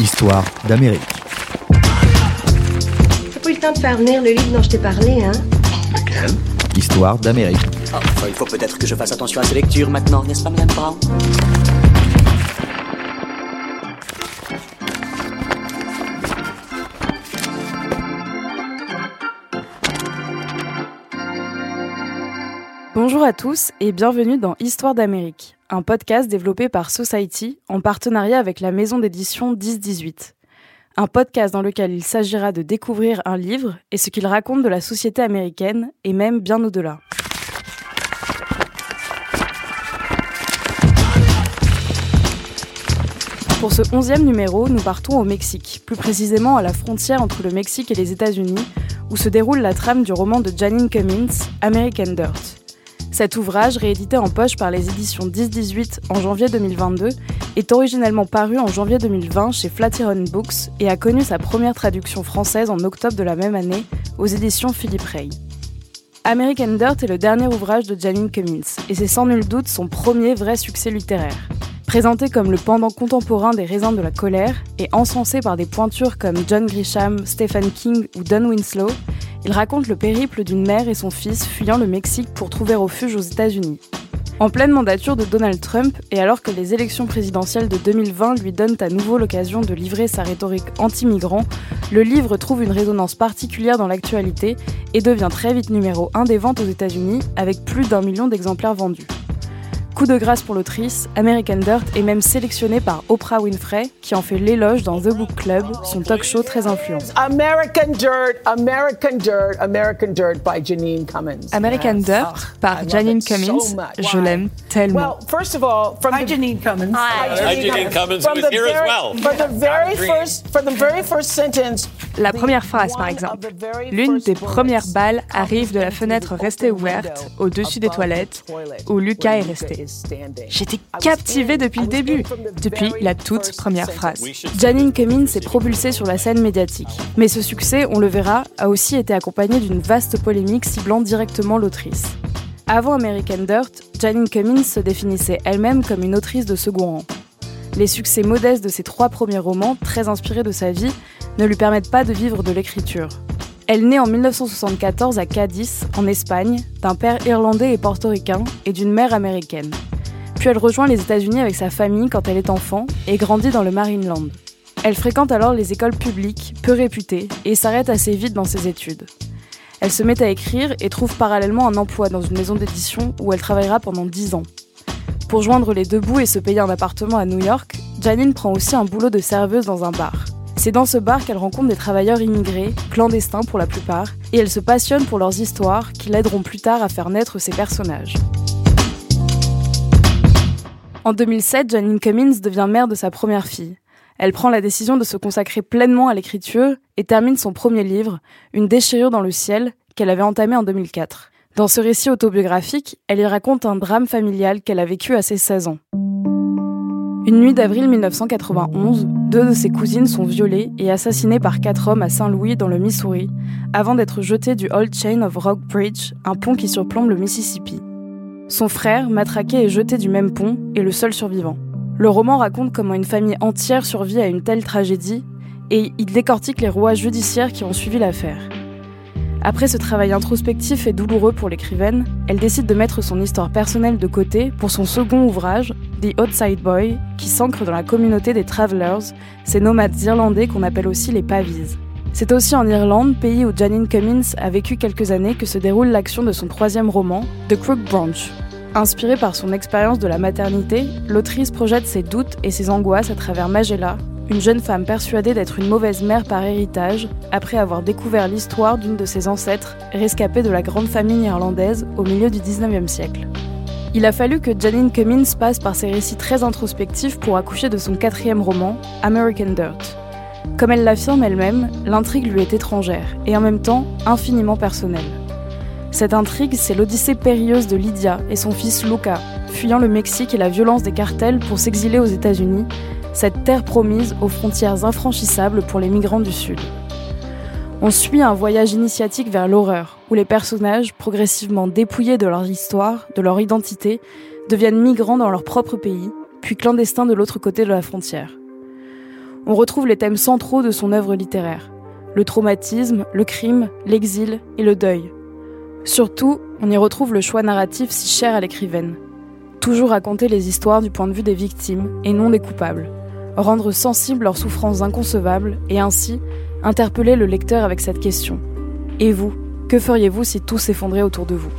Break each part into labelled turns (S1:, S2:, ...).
S1: Histoire d'Amérique.
S2: T'as pas eu le temps de faire venir le livre dont je t'ai parlé, hein?
S3: Lequel?
S1: Histoire d'Amérique.
S4: Oh, il faut peut-être que je fasse attention à ces lectures maintenant, n'est-ce pas, Madame Brown?
S5: Bonjour à tous et bienvenue dans Histoire d'Amérique, un podcast développé par Society en partenariat avec la maison d'édition 1018. Un podcast dans lequel il s'agira de découvrir un livre et ce qu'il raconte de la société américaine et même bien au-delà. Pour ce onzième numéro, nous partons au Mexique, plus précisément à la frontière entre le Mexique et les États-Unis, où se déroule la trame du roman de Janine Cummins, American Dirt. Cet ouvrage, réédité en poche par les éditions 10-18 en janvier 2022, est originellement paru en janvier 2020 chez Flatiron Books et a connu sa première traduction française en octobre de la même année aux éditions Philippe Rey. American Dirt est le dernier ouvrage de Janine Cummins et c'est sans nul doute son premier vrai succès littéraire. Présenté comme le pendant contemporain des raisins de la colère et encensé par des pointures comme John Grisham, Stephen King ou Don Winslow, il raconte le périple d'une mère et son fils fuyant le Mexique pour trouver refuge aux États-Unis. En pleine mandature de Donald Trump, et alors que les élections présidentielles de 2020 lui donnent à nouveau l'occasion de livrer sa rhétorique anti-migrant, le livre trouve une résonance particulière dans l'actualité et devient très vite numéro 1 des ventes aux États-Unis avec plus d'un million d'exemplaires vendus. Coup de grâce pour l'autrice, American Dirt est même sélectionné par Oprah Winfrey, qui en fait l'éloge dans The Book Club, son talk show très influent.
S6: American Dirt, American Dirt, American Dirt by Janine Cummins.
S5: American
S6: Yes.
S5: Dirt
S6: Oh,
S5: par
S6: I
S5: Janine
S6: so
S5: Cummins, je l'aime tellement.
S6: Well, first of all, from
S7: Hi,
S6: the,
S7: Janine Cummins.
S6: Hi,
S8: Hi, Janine Cummins,
S6: From
S8: who is
S6: the
S8: here as
S6: very-
S8: well.
S6: For the very
S8: Dream.
S6: first, for the very first sentence.
S5: La première phrase, par exemple. L'une des premières balles arrive de la fenêtre restée ouverte au-dessus des toilettes où Lucas est resté. J'étais captivée depuis le début, depuis la toute première phrase. Janine Cummins s'est propulsée sur la scène médiatique. Mais ce succès, on le verra, a aussi été accompagné d'une vaste polémique ciblant directement l'autrice. Avant American Dirt, Janine Cummins se définissait elle-même comme une autrice de second rang. Les succès modestes de ses trois premiers romans, très inspirés de sa vie, ne lui permettent pas de vivre de l'écriture. Elle naît en 1974 à Cadiz, en Espagne, d'un père irlandais et portoricain et d'une mère américaine. Puis elle rejoint les États-Unis avec sa famille quand elle est enfant et grandit dans le Marineland. Elle fréquente alors les écoles publiques, peu réputées, et s'arrête assez vite dans ses études. Elle se met à écrire et trouve parallèlement un emploi dans une maison d'édition où elle travaillera pendant 10 ans. Pour joindre les deux bouts et se payer un appartement à New York, Janine prend aussi un boulot de serveuse dans un bar. C'est dans ce bar qu'elle rencontre des travailleurs immigrés, clandestins pour la plupart, et elle se passionne pour leurs histoires qui l'aideront plus tard à faire naître ses personnages. En 2007, Janine Cummins devient mère de sa première fille. Elle prend la décision de se consacrer pleinement à l'écriture et termine son premier livre, Une déchirure dans le ciel, qu'elle avait entamé en 2004. Dans ce récit autobiographique, elle y raconte un drame familial qu'elle a vécu à ses 16 ans. Une nuit d'avril 1991, deux de ses cousines sont violées et assassinées par quatre hommes à Saint-Louis, dans le Missouri, avant d'être jetées du Old Chain of Rock Bridge, un pont qui surplombe le Mississippi. Son frère, matraqué et jeté du même pont, est le seul survivant. Le roman raconte comment une famille entière survit à une telle tragédie et il décortique les rouages judiciaires qui ont suivi l'affaire. Après ce travail introspectif et douloureux pour l'écrivaine, elle décide de mettre son histoire personnelle de côté pour son second ouvrage, The Outside Boy, qui s'ancre dans la communauté des Travelers, ces nomades irlandais qu'on appelle aussi les Pavies. C'est aussi en Irlande, pays où Janine Cummins a vécu quelques années, que se déroule l'action de son troisième roman, The Crook Branch. Inspirée par son expérience de la maternité, l'autrice projette ses doutes et ses angoisses à travers Magella, une jeune femme persuadée d'être une mauvaise mère par héritage, après avoir découvert l'histoire d'une de ses ancêtres, rescapée de la grande famille irlandaise au milieu du 19e siècle. Il a fallu que Janine Cummins passe par ces récits très introspectifs pour accoucher de son quatrième roman, American Dirt. Comme elle l'affirme elle-même, l'intrigue lui est étrangère et en même temps infiniment personnelle. Cette intrigue, c'est l'odyssée périlleuse de Lydia et son fils Luca, fuyant le Mexique et la violence des cartels pour s'exiler aux États-Unis, cette terre promise aux frontières infranchissables pour les migrants du Sud. On suit un voyage initiatique vers l'horreur, où les personnages, progressivement dépouillés de leur histoire, de leur identité, deviennent migrants dans leur propre pays, puis clandestins de l'autre côté de la frontière. on retrouve les thèmes centraux de son œuvre littéraire. Le traumatisme, le crime, l'exil et le deuil. Surtout, on y retrouve le choix narratif si cher à l'écrivaine. Toujours raconter les histoires du point de vue des victimes et non des coupables. Rendre sensibles leurs souffrances inconcevables et ainsi interpeller le lecteur avec cette question. Et vous, que feriez-vous si tout s'effondrait autour de vous?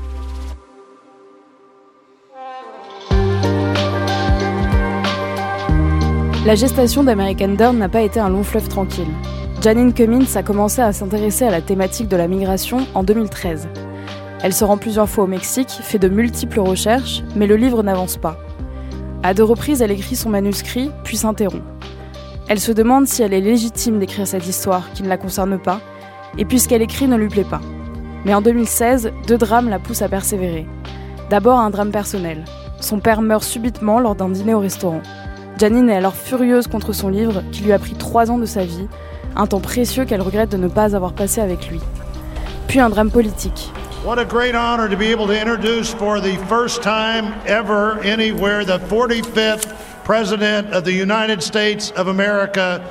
S5: La gestation d'American Dirt n'a pas été un long fleuve tranquille. Janine Cummins a commencé à s'intéresser à la thématique de la migration en 2013. Elle se rend plusieurs fois au Mexique, fait de multiples recherches, mais le livre n'avance pas. À deux reprises, elle écrit son manuscrit, puis s'interrompt. Elle se demande si elle est légitime d'écrire cette histoire qui ne la concerne pas, et puis ce qu'elle écrit ne lui plaît pas. Mais en 2016, deux drames la poussent à persévérer. D'abord un drame personnel. Son père meurt subitement lors d'un dîner au restaurant. Janine est alors furieuse contre son livre qui lui a pris trois ans de sa vie, un temps précieux qu'elle regrette de ne pas avoir passé avec lui. Puis un drame politique.
S3: What a great honor to be able to introduce for the first time ever anywhere the 45th President of the United States of America,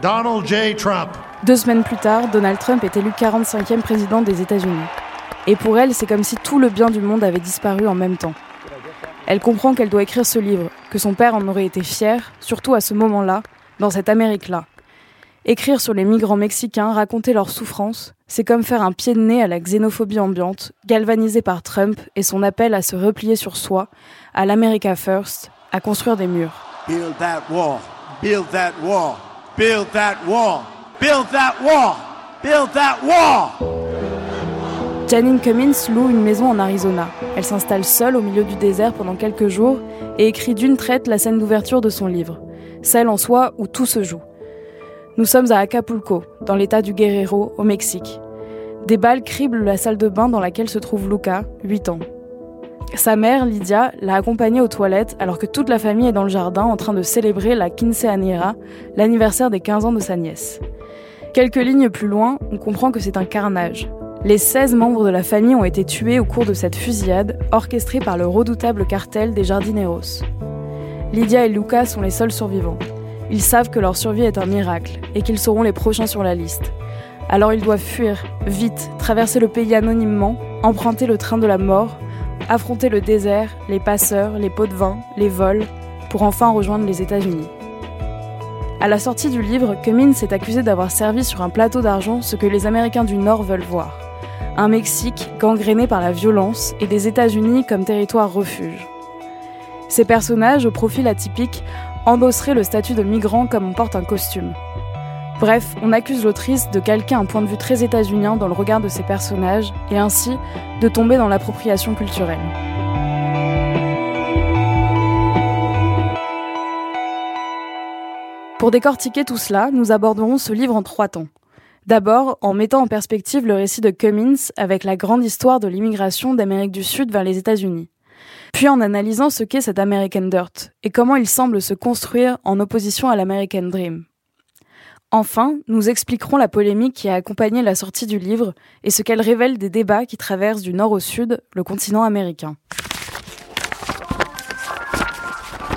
S3: Donald J. Trump.
S5: Deux semaines plus tard, Donald Trump est élu 45e président des États-Unis. Et pour elle, c'est comme si tout le bien du monde avait disparu en même temps. Elle comprend qu'elle doit écrire ce livre, que son père en aurait été fier, surtout à ce moment-là, dans cette Amérique-là. Écrire sur les migrants mexicains, raconter leurs souffrances, c'est comme faire un pied de nez à la xénophobie ambiante, galvanisée par Trump et son appel à se replier sur soi, à l'America First, à construire des murs.
S7: Build that wall. Build that wall. Build that wall. Build that wall. Build that wall.
S5: Janine Cummins loue une maison en Arizona. Elle s'installe seule au milieu du désert pendant quelques jours et écrit d'une traite la scène d'ouverture de son livre, celle en soi où tout se joue. Nous sommes à Acapulco, dans l'état du Guerrero, au Mexique. Des balles criblent la salle de bain dans laquelle se trouve Luca, 8 ans. Sa mère, Lydia, l'a accompagnée aux toilettes alors que toute la famille est dans le jardin en train de célébrer la quinceañera, l'anniversaire des 15 ans de sa nièce. Quelques lignes plus loin, on comprend que c'est un carnage. Les 16 membres de la famille ont été tués au cours de cette fusillade, orchestrée par le redoutable cartel des Jardineros. Lydia et Luca sont les seuls survivants. Ils savent que leur survie est un miracle et qu'ils seront les prochains sur la liste. Alors ils doivent fuir, vite, traverser le pays anonymement, emprunter le train de la mort, affronter le désert, les passeurs, les pots de vin, les vols, pour enfin rejoindre les États-Unis. À la sortie du livre, Cummins est accusé d'avoir servi sur un plateau d'argent ce que les Américains du Nord veulent voir. Un Mexique gangréné par la violence et des États-Unis comme territoire refuge. Ces personnages, au profil atypique, endosserait le statut de migrant comme on porte un costume. Bref, on accuse l'autrice de calquer un point de vue très états-unien dans le regard de ses personnages et ainsi de tomber dans l'appropriation culturelle. Pour décortiquer tout cela, nous aborderons ce livre en trois temps. D'abord, en mettant en perspective le récit de Cummins avec la grande histoire de l'immigration d'Amérique du Sud vers les États-Unis puis en analysant ce qu'est cet American Dirt et comment il semble se construire en opposition à l'American Dream. Enfin, nous expliquerons la polémique qui a accompagné la sortie du livre et ce qu'elle révèle des débats qui traversent du nord au sud le continent américain.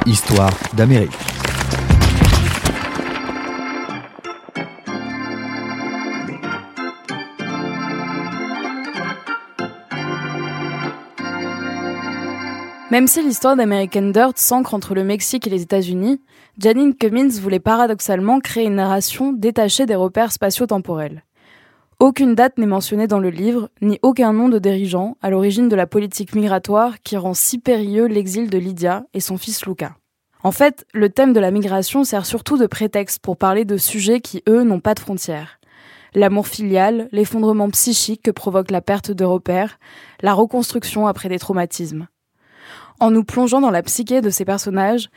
S1: Histoire d'Amérique.
S5: Même si l'histoire d'American Dirt s'ancre entre le Mexique et les États-Unis, Janine Cummins voulait paradoxalement créer une narration détachée des repères spatio-temporels. Aucune date n'est mentionnée dans le livre, ni aucun nom de dirigeant à l'origine de la politique migratoire qui rend si périlleux l'exil de Lydia et son fils Luca. En fait, le thème de la migration sert surtout de prétexte pour parler de sujets qui, eux, n'ont pas de frontières. L'amour filial, l'effondrement psychique que provoque la perte de repères, la reconstruction après des traumatismes. En nous plongeant dans la psyché de ces personnages,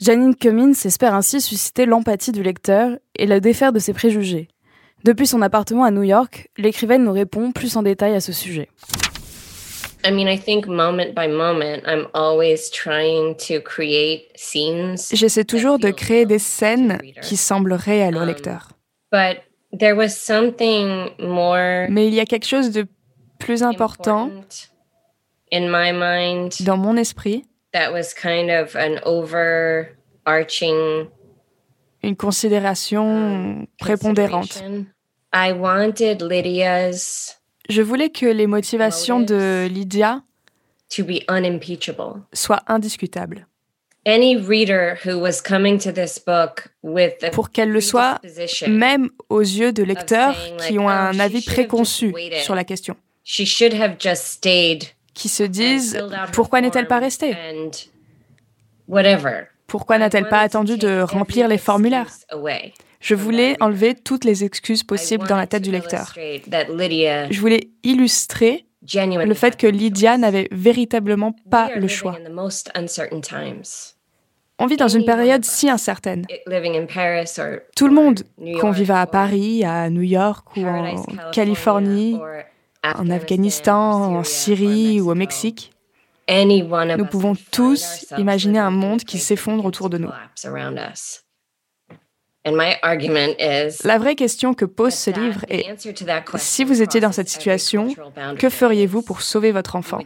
S5: Janine Cummins espère ainsi susciter l'empathie du lecteur et la défaire de ses préjugés. Depuis son appartement à New York, l'écrivaine nous répond plus en détail à ce sujet.
S8: J'essaie toujours de créer des scènes qui semblent réelles au um, lecteur. Mais il y a quelque chose de plus important dans mon esprit une considération prépondérante. Je voulais que les motivations de Lydia soient indiscutables. Pour qu'elle le soit, même aux yeux de lecteurs qui ont un avis préconçu sur la question. Qui se disent pourquoi n'est-elle pas restée Pourquoi n'a-t-elle pas attendu de remplir les formulaires? Je voulais enlever toutes les excuses possibles dans la tête du lecteur. Je voulais illustrer le fait que Lydia n'avait véritablement pas le choix. On vit dans une période si incertaine. Tout le monde, qu'on vive à Paris, à New York ou en Californie, en Afghanistan, en Syrie ou au Mexique, nous pouvons tous imaginer un monde qui s'effondre autour de nous. La vraie question que pose ce livre est, si vous étiez dans cette situation, que feriez-vous pour sauver votre enfant?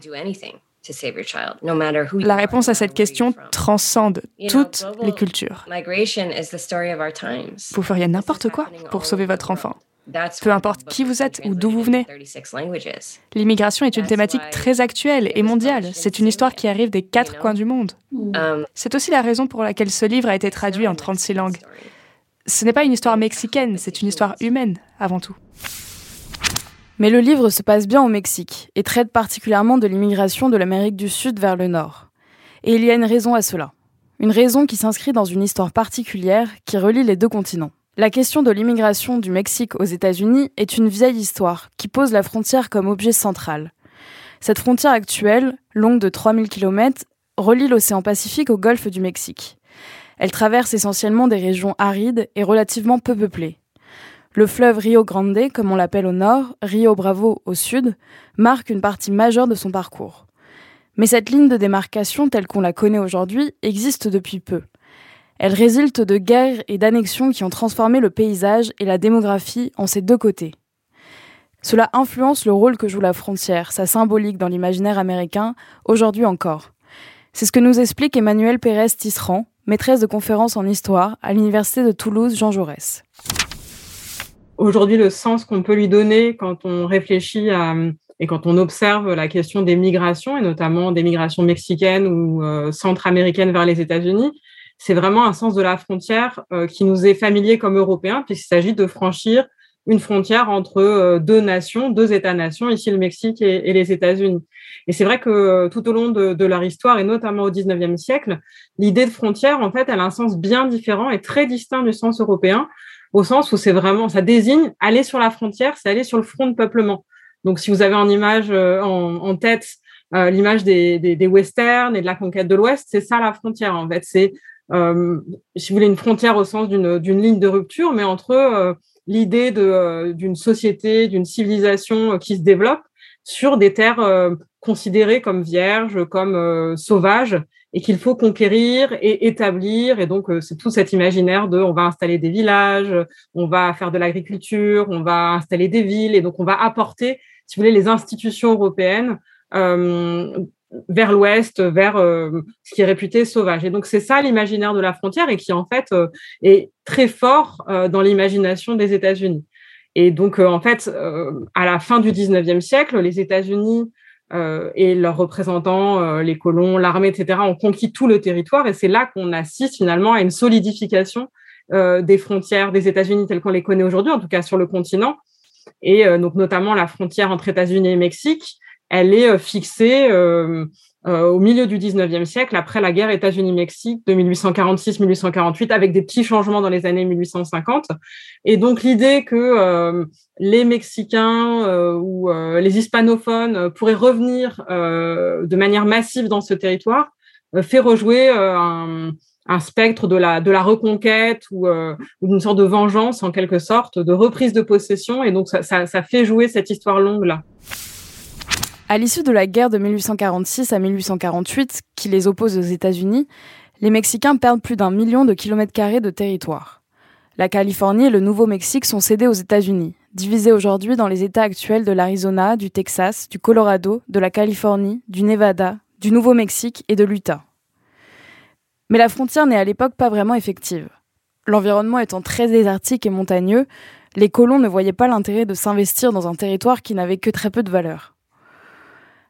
S8: la réponse à cette question transcende toutes les cultures. Vous feriez n'importe quoi pour sauver votre enfant. Peu importe qui vous êtes ou d'où vous venez. L'immigration est une thématique très actuelle et mondiale. C'est une histoire qui arrive des quatre coins du monde.
S2: Um,
S8: C'est aussi la raison pour laquelle ce livre a été traduit en 36 langues. Ce n'est pas une histoire mexicaine, c'est une histoire humaine avant tout.
S5: Mais le livre se passe bien au Mexique et traite particulièrement de l'immigration de l'Amérique du Sud vers le Nord. Et il y a une raison à cela. Une raison qui s'inscrit dans une histoire particulière qui relie les deux continents. La question de l'immigration du Mexique aux États-Unis est une vieille histoire qui pose la frontière comme objet central. Cette frontière actuelle, longue de 3000 km, relie l'océan Pacifique au golfe du Mexique. Elle traverse essentiellement des régions arides et relativement peu peuplées. Le fleuve Rio Grande, comme on l'appelle au nord, Rio Bravo au sud, marque une partie majeure de son parcours. Mais cette ligne de démarcation telle qu'on la connaît aujourd'hui existe depuis peu. Elle résulte de guerres et d'annexions qui ont transformé le paysage et la démographie en ces deux côtés. Cela influence le rôle que joue la frontière, sa symbolique dans l'imaginaire américain, aujourd'hui encore. C'est ce que nous explique Emmanuel Pérez Tisserand, maîtresse de conférences en histoire à l'Université de Toulouse Jean Jaurès
S9: aujourd'hui le sens qu'on peut lui donner quand on réfléchit et quand on observe la question des migrations, et notamment des migrations mexicaines ou euh, centra-américaines vers les États-Unis, c'est vraiment un sens de la frontière euh, qui nous est familier comme Européens, puisqu'il s'agit de franchir une frontière entre euh, deux nations, deux États-nations, ici le Mexique et, les États-Unis. Et c'est vrai que tout au long de, leur histoire, et notamment au XIXe siècle, l'idée de frontière, en fait, elle a un sens bien différent et très distinct du sens européen, au sens où c'est vraiment, ça désigne aller sur la frontière, c'est aller sur le front de peuplement. Donc, si vous avez en image, euh, en, tête, euh, l'image des, des, des, westerns et de la conquête de l'Ouest, c'est ça la frontière. En fait, euh, si vous voulez, une frontière au sens d'une ligne de rupture, mais entre euh, l'idée de d'une société, d'une civilisation qui se développe sur des terres considérées comme vierges, comme sauvages, et qu'il faut conquérir et établir. Et donc, euh, c'est tout cet imaginaire de on va installer des villages, on va faire de l'agriculture, on va installer des villes, et donc on va apporter, si vous voulez, les institutions européennes euh, vers l'ouest, vers euh, ce qui est réputé sauvage. Et donc, c'est ça l'imaginaire de la frontière et qui, en fait, euh, est très fort dans l'imagination des États-Unis. Et donc, en fait, à la fin du 19e siècle, les États-Unis euh, et leurs représentants, euh, les colons, l'armée, etc., ont conquis tout le territoire. Et c'est là qu'on assiste finalement à une solidification euh, des frontières des États-Unis telles qu'on les connaît aujourd'hui, en tout cas sur le continent. Et donc notamment la frontière entre États-Unis et Mexique, elle est fixée euh, au milieu du 19e siècle, après la guerre États-Unis-Mexique de 1846-1848, avec des petits changements dans les années 1850. Et donc l'idée que euh, les Mexicains euh, ou les hispanophones pourraient revenir de manière massive dans ce territoire fait rejouer un, un, spectre de la, de la reconquête ou, d'une sorte de vengeance en quelque sorte, de reprise de possession. Et donc ça, ça, ça fait jouer cette histoire longue-là.
S5: À l'issue de la guerre de 1846 à 1848, qui les oppose aux États-Unis, les Mexicains perdent plus d'un million de kilomètres carrés de territoire. La Californie et le Nouveau-Mexique sont cédés aux États-Unis, divisés aujourd'hui dans les États actuels de l'Arizona, du Texas, du Colorado, de la Californie, du Nevada, du Nouveau-Mexique et de l'Utah. Mais la frontière n'est à l'époque pas vraiment effective. L'environnement étant très désertique et montagneux, les colons ne voyaient pas l'intérêt de s'investir dans un territoire qui n'avait que très peu de valeur.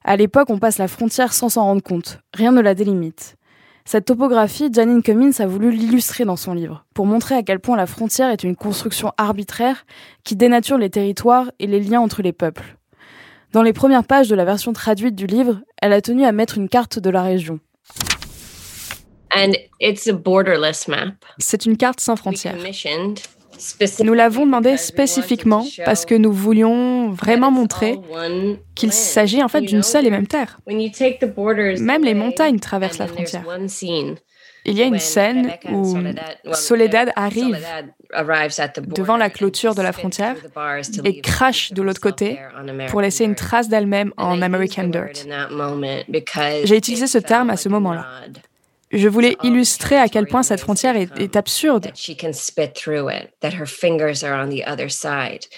S5: À l'époque, on passe la frontière sans s'en rendre compte. Rien ne la délimite. Cette topographie, Janine Cummins a voulu l'illustrer dans son livre, pour montrer à quel point la frontière est une construction arbitraire qui dénature les territoires et les liens entre les peuples. Dans les premières pages de la version traduite du livre, elle a tenu à mettre une carte de la région. C'est une carte sans frontières. Nous l'avons demandé spécifiquement parce que nous voulions vraiment montrer qu'il s'agit en fait d'une seule et même terre. Même les montagnes traversent la frontière. Il y a une scène où Soledad arrive devant la clôture de la frontière et crache de l'autre côté pour laisser une trace d'elle-même en American Dirt. J'ai utilisé ce terme à ce moment-là. Je voulais illustrer à quel point cette frontière est, absurde.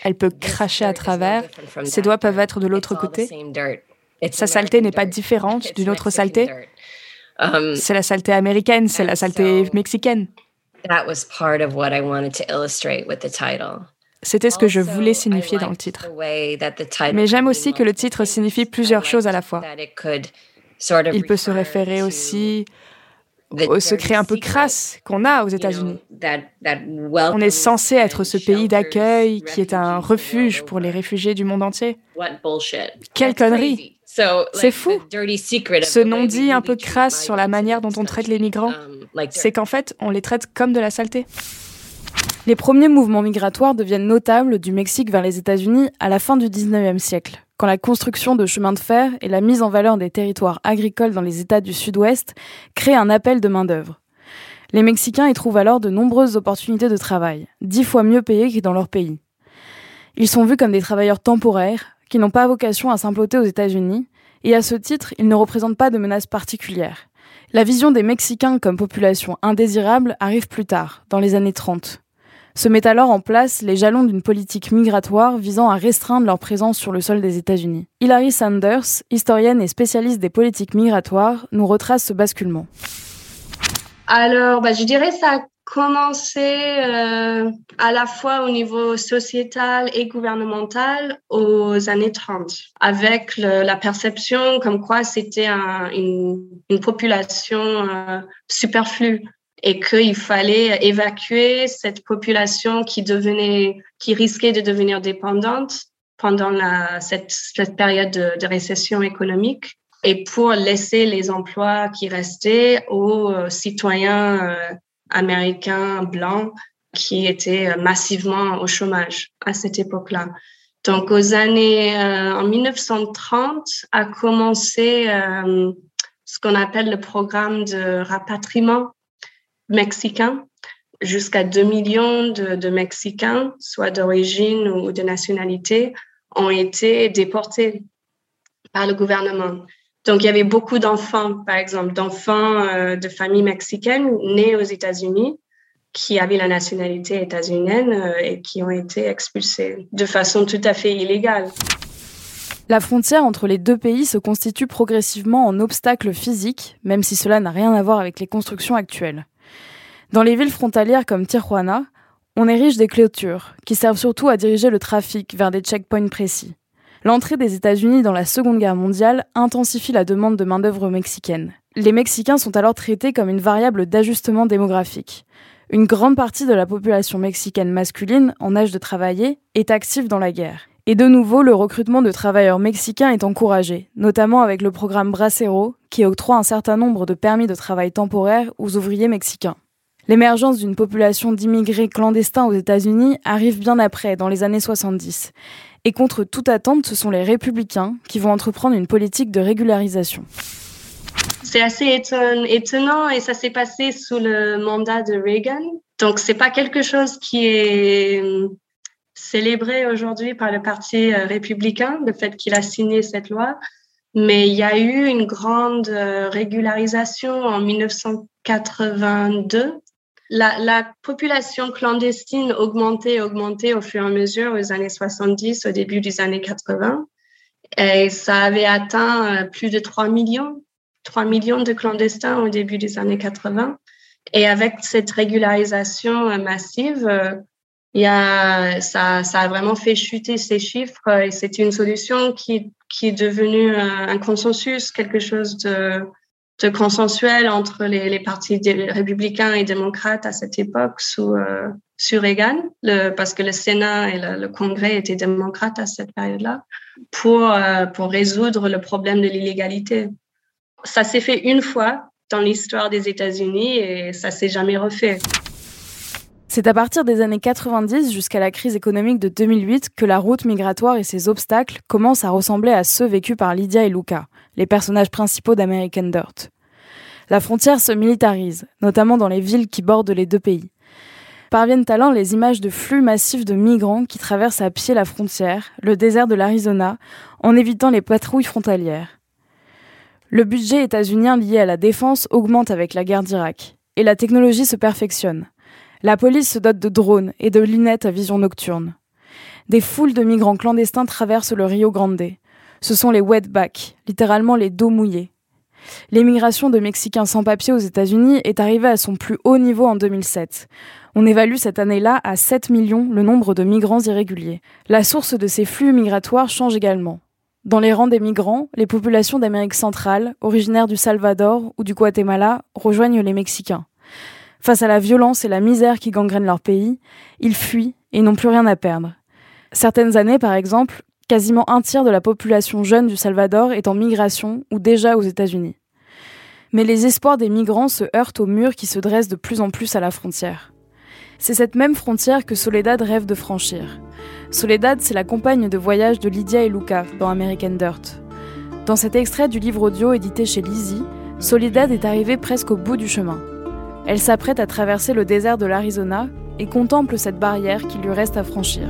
S5: Elle peut cracher à travers, ses doigts peuvent être de l'autre côté. Sa saleté n'est pas différente d'une autre saleté. Um, c'est la saleté américaine, c'est la saleté mexicaine. C'était ce que je voulais signifier dans le titre. Mais j'aime aussi que le titre signifie plusieurs choses à la fois. Il peut se référer aussi au secret un peu crasse qu'on a aux États-Unis. On est censé être ce pays d'accueil qui est un refuge pour les réfugiés du monde entier. Quelle connerie C'est fou. Ce non-dit un peu crasse sur la manière dont on traite les migrants, um, c'est qu'en fait, on les traite comme de la saleté. Les premiers mouvements migratoires deviennent notables du Mexique vers les États-Unis à la fin du 19e siècle quand la construction de chemins de fer et la mise en valeur des territoires agricoles dans les États du Sud-Ouest créent un appel de main-d'œuvre. Les Mexicains y trouvent alors de nombreuses opportunités de travail, dix fois mieux payées que dans leur pays. Ils sont vus comme des travailleurs temporaires qui n'ont pas vocation à s'implanter aux États-Unis, et à ce titre, ils ne représentent pas de menace particulière. La vision des Mexicains comme population indésirable arrive plus tard, dans les années 30 se met alors en place les jalons d'une politique migratoire visant à restreindre leur présence sur le sol des États-Unis. Hilary Sanders, historienne et spécialiste des politiques migratoires, nous retrace ce basculement.
S2: Alors, bah, je dirais ça a commencé euh, à la fois au niveau sociétal et gouvernemental aux années 30, avec la perception comme quoi c'était une, population euh, superflue et qu'il fallait évacuer cette population qui devenait, qui risquait de devenir dépendante pendant la, cette, cette période de, récession économique et pour laisser les emplois qui restaient aux euh, citoyens euh, américains blancs qui étaient massivement au chômage à cette époque-là. Donc, aux années, euh, en 1930, a commencé ce qu'on appelle le programme de rapatriement mexicains. Jusqu'à 2 millions de, Mexicains, soit d'origine ou de nationalité, ont été déportés par le gouvernement. Donc, il y avait beaucoup d'enfants, par exemple, d'enfants euh, de familles mexicaines nés aux États-Unis qui avaient la nationalité états-unienne euh, et qui ont été expulsés de façon tout à fait illégale.
S5: La frontière entre les deux pays se constitue progressivement en obstacle physique, même si cela n'a rien à voir avec les constructions actuelles. Dans les villes frontalières comme Tijuana, on érige des clôtures, qui servent surtout à diriger le trafic vers des checkpoints précis. L'entrée des États-Unis dans la Seconde Guerre mondiale intensifie la demande de main-d'œuvre mexicaine. Les Mexicains sont alors traités comme une variable d'ajustement démographique. Une grande partie de la population mexicaine masculine, en âge de travailler, est active dans la guerre. Et de nouveau, le recrutement de travailleurs mexicains est encouragé, notamment avec le programme Bracero, qui octroie un certain nombre de permis de travail temporaires aux ouvriers mexicains. L'émergence d'une population d'immigrés clandestins aux États-Unis arrive bien après, dans les années 70. Et contre toute attente, ce sont les républicains qui vont entreprendre une politique de régularisation.
S2: C'est assez étonnant et ça s'est passé sous le mandat de Reagan. Donc, c'est pas quelque chose qui est euh, célébré aujourd'hui par le Parti euh, républicain, le fait qu'il a signé cette loi. Mais il y a eu une grande euh, régularisation en 1982 la, population clandestine augmentait, augmentait au fur et à mesure aux années 70, au début des années 80. Et ça avait atteint euh, plus de 3 millions, 3 millions de clandestins au début des années 80. Et avec cette régularisation massive, il y a, ça, ça a vraiment fait chuter ces chiffres et c'est une solution qui, qui est devenue un consensus, quelque chose de consensuel entre les, partis républicains et démocrates à cette époque sous, euh, Reagan, parce que le Sénat et le, Congrès étaient démocrates à cette période-là, pour, euh, pour résoudre le problème de l'illégalité. Ça s'est fait une fois dans l'histoire des États-Unis et ça s'est jamais refait.
S5: C'est à partir des années 90 jusqu'à la crise économique de 2008 que la route migratoire et ses obstacles commencent à ressembler à ceux vécus par Lydia et Luca, les personnages principaux d'American Dirt. La frontière se militarise, notamment dans les villes qui bordent les deux pays. Parviennent alors les images de flux massifs de migrants qui traversent à pied la frontière, le désert de l'Arizona, en évitant les patrouilles frontalières. Le budget états-unien lié à la défense augmente avec la guerre d'Irak, et la technologie se perfectionne. La police se dote de drones et de lunettes à vision nocturne. Des foules de migrants clandestins traversent le Rio Grande. Ce sont les wetbacks, littéralement les dos mouillés. L'émigration de Mexicains sans papier aux États-Unis est arrivée à son plus haut niveau en 2007. On évalue cette année-là à 7 millions le nombre de migrants irréguliers. La source de ces flux migratoires change également. Dans les rangs des migrants, les populations d'Amérique centrale, originaires du Salvador ou du Guatemala, rejoignent les Mexicains. Face à la violence et la misère qui gangrènent leur pays, ils fuient et n'ont plus rien à perdre. Certaines années, par exemple, quasiment un tiers de la population jeune du Salvador est en migration ou déjà aux États-Unis. Mais les espoirs des migrants se heurtent au mur qui se dresse de plus en plus à la frontière. C'est cette même frontière que Soledad rêve de franchir. Soledad, c'est la compagne de voyage de Lydia et Luca dans American Dirt. Dans cet extrait du livre audio édité chez Lizzie, Soledad est arrivée presque au bout du chemin. Elle s'apprête à traverser le désert de l'Arizona et contemple cette barrière qui lui reste à franchir.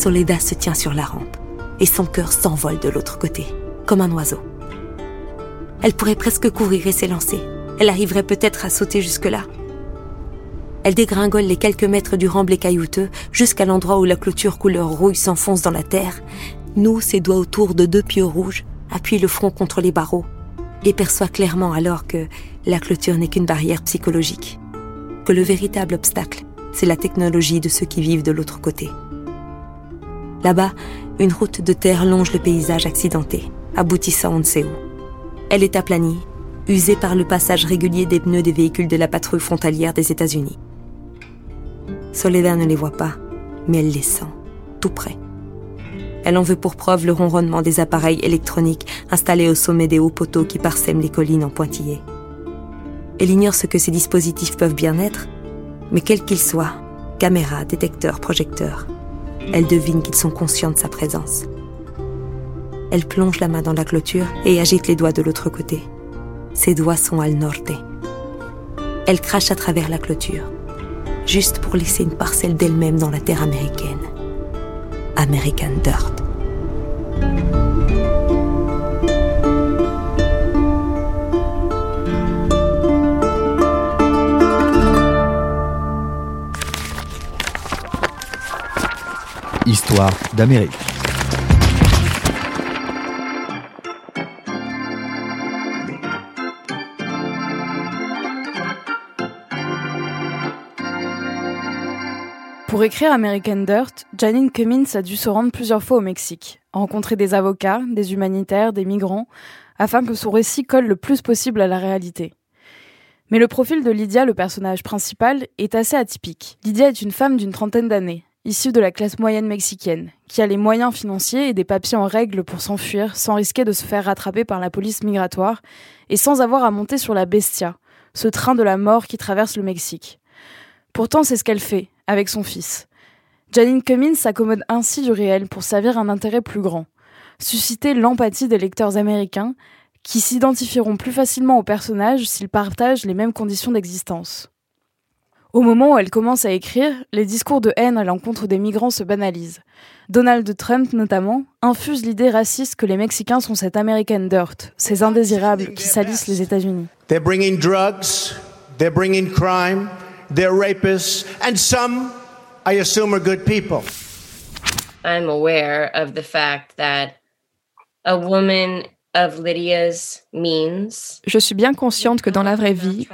S10: Soledad se tient sur la rampe et son cœur s'envole de l'autre côté, comme un oiseau. Elle pourrait presque courir et s'élancer. Elle arriverait peut-être à sauter jusque-là. Elle dégringole les quelques mètres du remblai caillouteux jusqu'à l'endroit où la clôture couleur rouille s'enfonce dans la terre noue ses doigts autour de deux pieux rouges, appuie le front contre les barreaux, et perçoit clairement alors que la clôture n'est qu'une barrière psychologique, que le véritable obstacle, c'est la technologie de ceux qui vivent de l'autre côté. Là-bas, une route de terre longe le paysage accidenté, aboutissant on ne sait où. Elle est aplanie, usée par le passage régulier des pneus des véhicules de la patrouille frontalière des États-Unis. Soledad ne les voit pas, mais elle les sent, tout près. Elle en veut pour preuve le ronronnement des appareils électroniques installés au sommet des hauts poteaux qui parsèment les collines en pointillés. Elle ignore ce que ces dispositifs peuvent bien être, mais quels qu'ils soient, caméras, détecteurs, projecteurs, elle devine qu'ils sont conscients de sa présence. Elle plonge la main dans la clôture et agite les doigts de l'autre côté. Ses doigts sont al norte. Elle crache à travers la clôture, juste pour laisser une parcelle d'elle-même dans la terre américaine. American Dirt.
S1: Histoire d'Amérique.
S5: Pour écrire American Dirt, Janine Cummins a dû se rendre plusieurs fois au Mexique, rencontrer des avocats, des humanitaires, des migrants, afin que son récit colle le plus possible à la réalité. Mais le profil de Lydia, le personnage principal, est assez atypique. Lydia est une femme d'une trentaine d'années, issue de la classe moyenne mexicaine, qui a les moyens financiers et des papiers en règle pour s'enfuir sans risquer de se faire rattraper par la police migratoire et sans avoir à monter sur la Bestia, ce train de la mort qui traverse le Mexique. Pourtant, c'est ce qu'elle fait, avec son fils. Janine Cummins s'accommode ainsi du réel pour servir un intérêt plus grand, susciter l'empathie des lecteurs américains qui s'identifieront plus facilement au personnage s'ils partagent les mêmes conditions d'existence. Au moment où elle commence à écrire, les discours de haine à l'encontre des migrants se banalisent. Donald Trump, notamment, infuse l'idée raciste que les Mexicains sont cette American dirt, ces indésirables qui salissent les États-Unis.
S11: They're bringing drugs, they're bringing crime, they're rapists, and some, I assume, are good people.
S12: I'm aware of the fact that a woman
S8: je suis bien consciente que dans la vraie vie,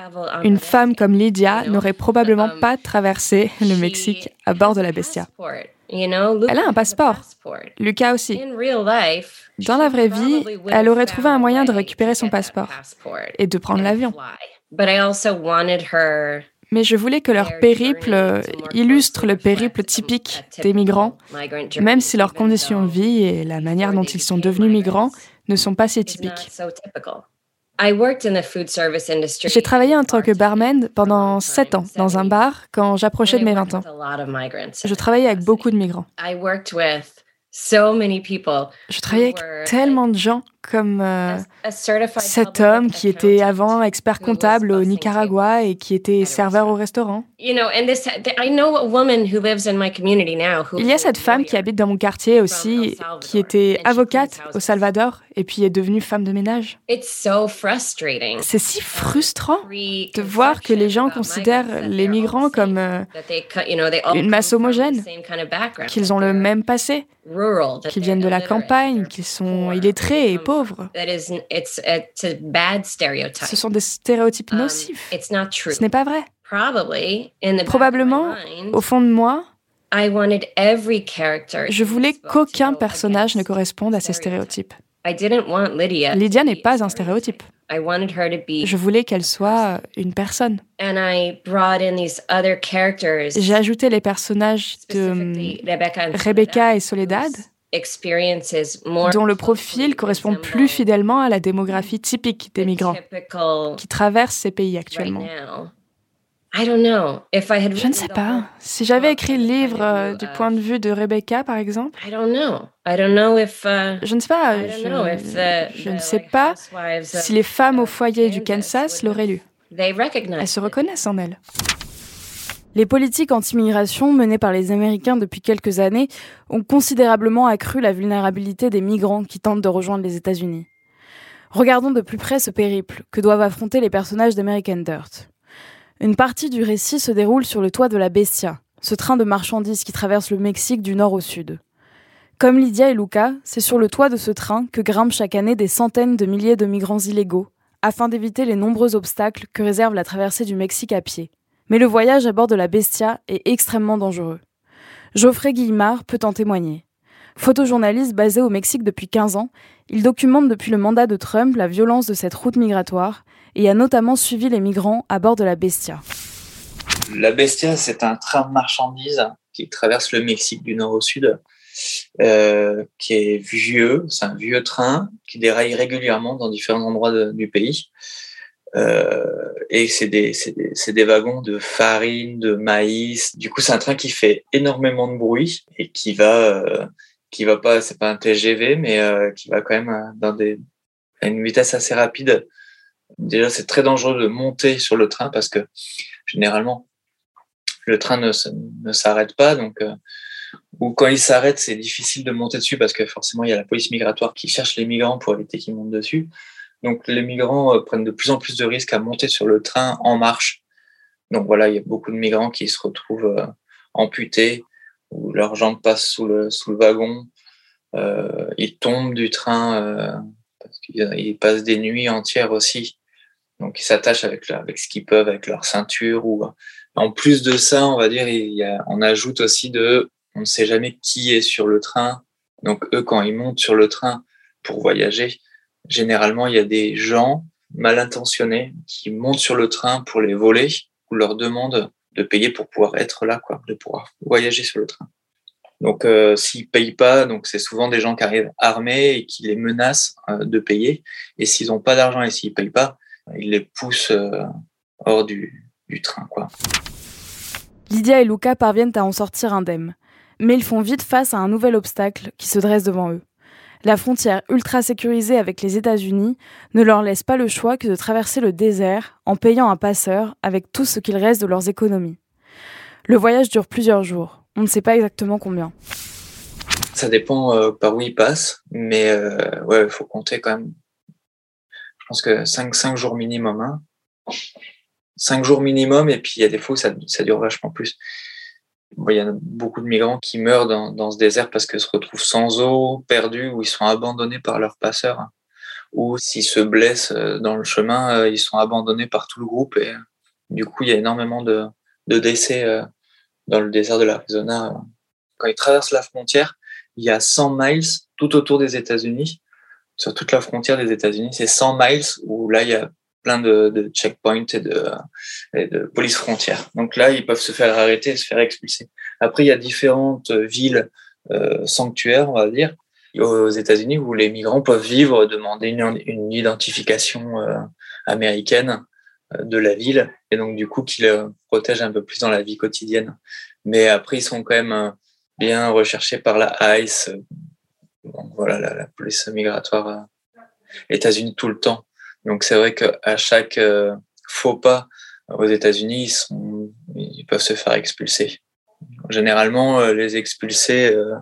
S8: une femme comme Lydia n'aurait probablement
S12: um,
S8: pas traversé le Mexique à bord de la Bestia. Elle a un passeport. Lucas aussi. Dans la vraie vie, elle aurait trouvé un moyen de récupérer son passeport et de prendre l'avion. Mais je voulais que leur périple illustre le périple typique des migrants, même si leurs conditions de vie et la manière dont ils sont devenus migrants ne sont pas si typiques. J'ai travaillé en tant que barman pendant sept ans dans un bar quand j'approchais de mes 20 ans. Je travaillais avec beaucoup de migrants. Je travaillais avec tellement de gens comme euh, cet homme qui était avant expert comptable au Nicaragua et qui était serveur au restaurant. Il y a cette femme qui habite dans mon quartier aussi, qui était avocate au Salvador et puis est devenue femme de ménage. C'est si frustrant de voir que les gens considèrent les migrants comme euh, une masse homogène, qu'ils ont le même passé, qu'ils viennent de la campagne, qu'ils sont illettrés et pauvres. Ce sont des stéréotypes
S12: Um,
S8: nocifs. Ce n'est pas vrai. Probablement, au fond de moi, je voulais qu'aucun personnage ne corresponde à ces stéréotypes. Lydia n'est pas un stéréotype. Je voulais qu'elle soit une personne. J'ai ajouté les personnages de Rebecca et Soledad, dont le profil correspond plus fidèlement à la démographie typique des migrants qui traversent ces pays actuellement. Je ne sais pas. Si j'avais écrit le livre euh, du point de vue de Rebecca, par exemple,
S12: uh,
S8: je ne sais pas. Je, je ne sais pas si les femmes au foyer du Kansas l'auraient lu. Elles se reconnaissent en elle.
S5: Les politiques anti-migration menées par les Américains depuis quelques années ont considérablement accru la vulnérabilité des migrants qui tentent de rejoindre les États-Unis. Regardons de plus près ce périple que doivent affronter les personnages d'American Dirt. Une partie du récit se déroule sur le toit de la Bestia, ce train de marchandises qui traverse le Mexique du nord au sud. Comme Lydia et Luca, c'est sur le toit de ce train que grimpent chaque année des centaines de milliers de migrants illégaux, afin d'éviter les nombreux obstacles que réserve la traversée du Mexique à pied. Mais le voyage à bord de la Bestia est extrêmement dangereux. Geoffrey Guillemard peut en témoigner. Photojournaliste basé au Mexique depuis 15 ans, il documente depuis le mandat de Trump la violence de cette route migratoire et a notamment suivi les migrants à bord de la Bestia.
S13: La Bestia, c'est un train de marchandises qui traverse le Mexique du nord au sud, euh, qui est vieux, c'est un vieux train qui déraille régulièrement dans différents endroits du pays. Euh, et c'est des, des, des, wagons de farine, de maïs. Du coup, c'est un train qui fait énormément de bruit et qui va, euh, qui va pas, c'est pas un TGV, mais euh, qui va quand même euh, dans des, à une vitesse assez rapide. Déjà, c'est très dangereux de monter sur le train parce que généralement, le train ne, ne s'arrête pas. Donc, euh, ou quand il s'arrête, c'est difficile de monter dessus parce que forcément, il y a la police migratoire qui cherche les migrants pour éviter qu'ils montent dessus. Donc les migrants euh, prennent de plus en plus de risques à monter sur le train en marche. Donc voilà, il y a beaucoup de migrants qui se retrouvent euh, amputés ou leurs jambes passent sous le, sous le wagon. Euh, ils tombent du train euh, parce qu'ils passent des nuits entières aussi. Donc ils s'attachent avec, avec ce qu'ils peuvent, avec leur ceinture. Ou en plus de ça, on va dire, il y a, on ajoute aussi de, on ne sait jamais qui est sur le train. Donc eux, quand ils montent sur le train pour voyager, généralement, il y a des gens mal intentionnés qui montent sur le train pour les voler ou leur demandent de payer pour pouvoir être là, quoi, de pouvoir voyager sur le train. Donc, euh, s'ils payent pas, c'est souvent des gens qui arrivent armés et qui les menacent euh, de payer. Et s'ils n'ont pas d'argent et s'ils payent pas, ils les poussent euh, hors du, du train, quoi.
S5: Lydia et Luca parviennent à en sortir indemnes, mais ils font vite face à un nouvel obstacle qui se dresse devant eux. La frontière ultra sécurisée avec les États-Unis ne leur laisse pas le choix que de traverser le désert en payant un passeur avec tout ce qu'il reste de leurs économies. Le voyage dure plusieurs jours. On ne sait pas exactement combien.
S13: Ça dépend euh, par où ils passent, mais euh, il faut compter quand même. Je pense que 5, 5 jours minimum. Hein. 5 jours minimum, et puis il y a des fois où ça, ça dure vachement plus. Il y a beaucoup de migrants qui meurent dans, ce désert parce qu'ils se retrouvent sans eau, perdus, ou ils sont abandonnés par leurs passeurs. Ou s'ils se blessent euh, dans le chemin, euh, ils sont abandonnés par tout le groupe. Et du coup, il y a énormément de, de décès euh, dans le désert de l'Arizona. Quand ils traversent la frontière, il y a 100 miles tout autour des États-Unis. Sur toute la frontière des États-Unis, c'est 100 miles où là, il y a plein de, checkpoints et de, police frontière. Donc là, ils peuvent se faire arrêter et se faire expulser. Après, il y a différentes villes euh, sanctuaires, on va dire, aux États-Unis où les migrants peuvent vivre, demander une, identification euh, américaine euh, de la ville et donc du coup qui le protège un peu plus dans la vie quotidienne. Mais après, ils sont quand même bien recherchés par la ICE, voilà, la, police migratoire États-Unis tout le temps. Donc c'est vrai qu'à chaque euh, faux pas aux États-Unis, ils, peuvent se faire expulser. Généralement, euh, les expulsés euh,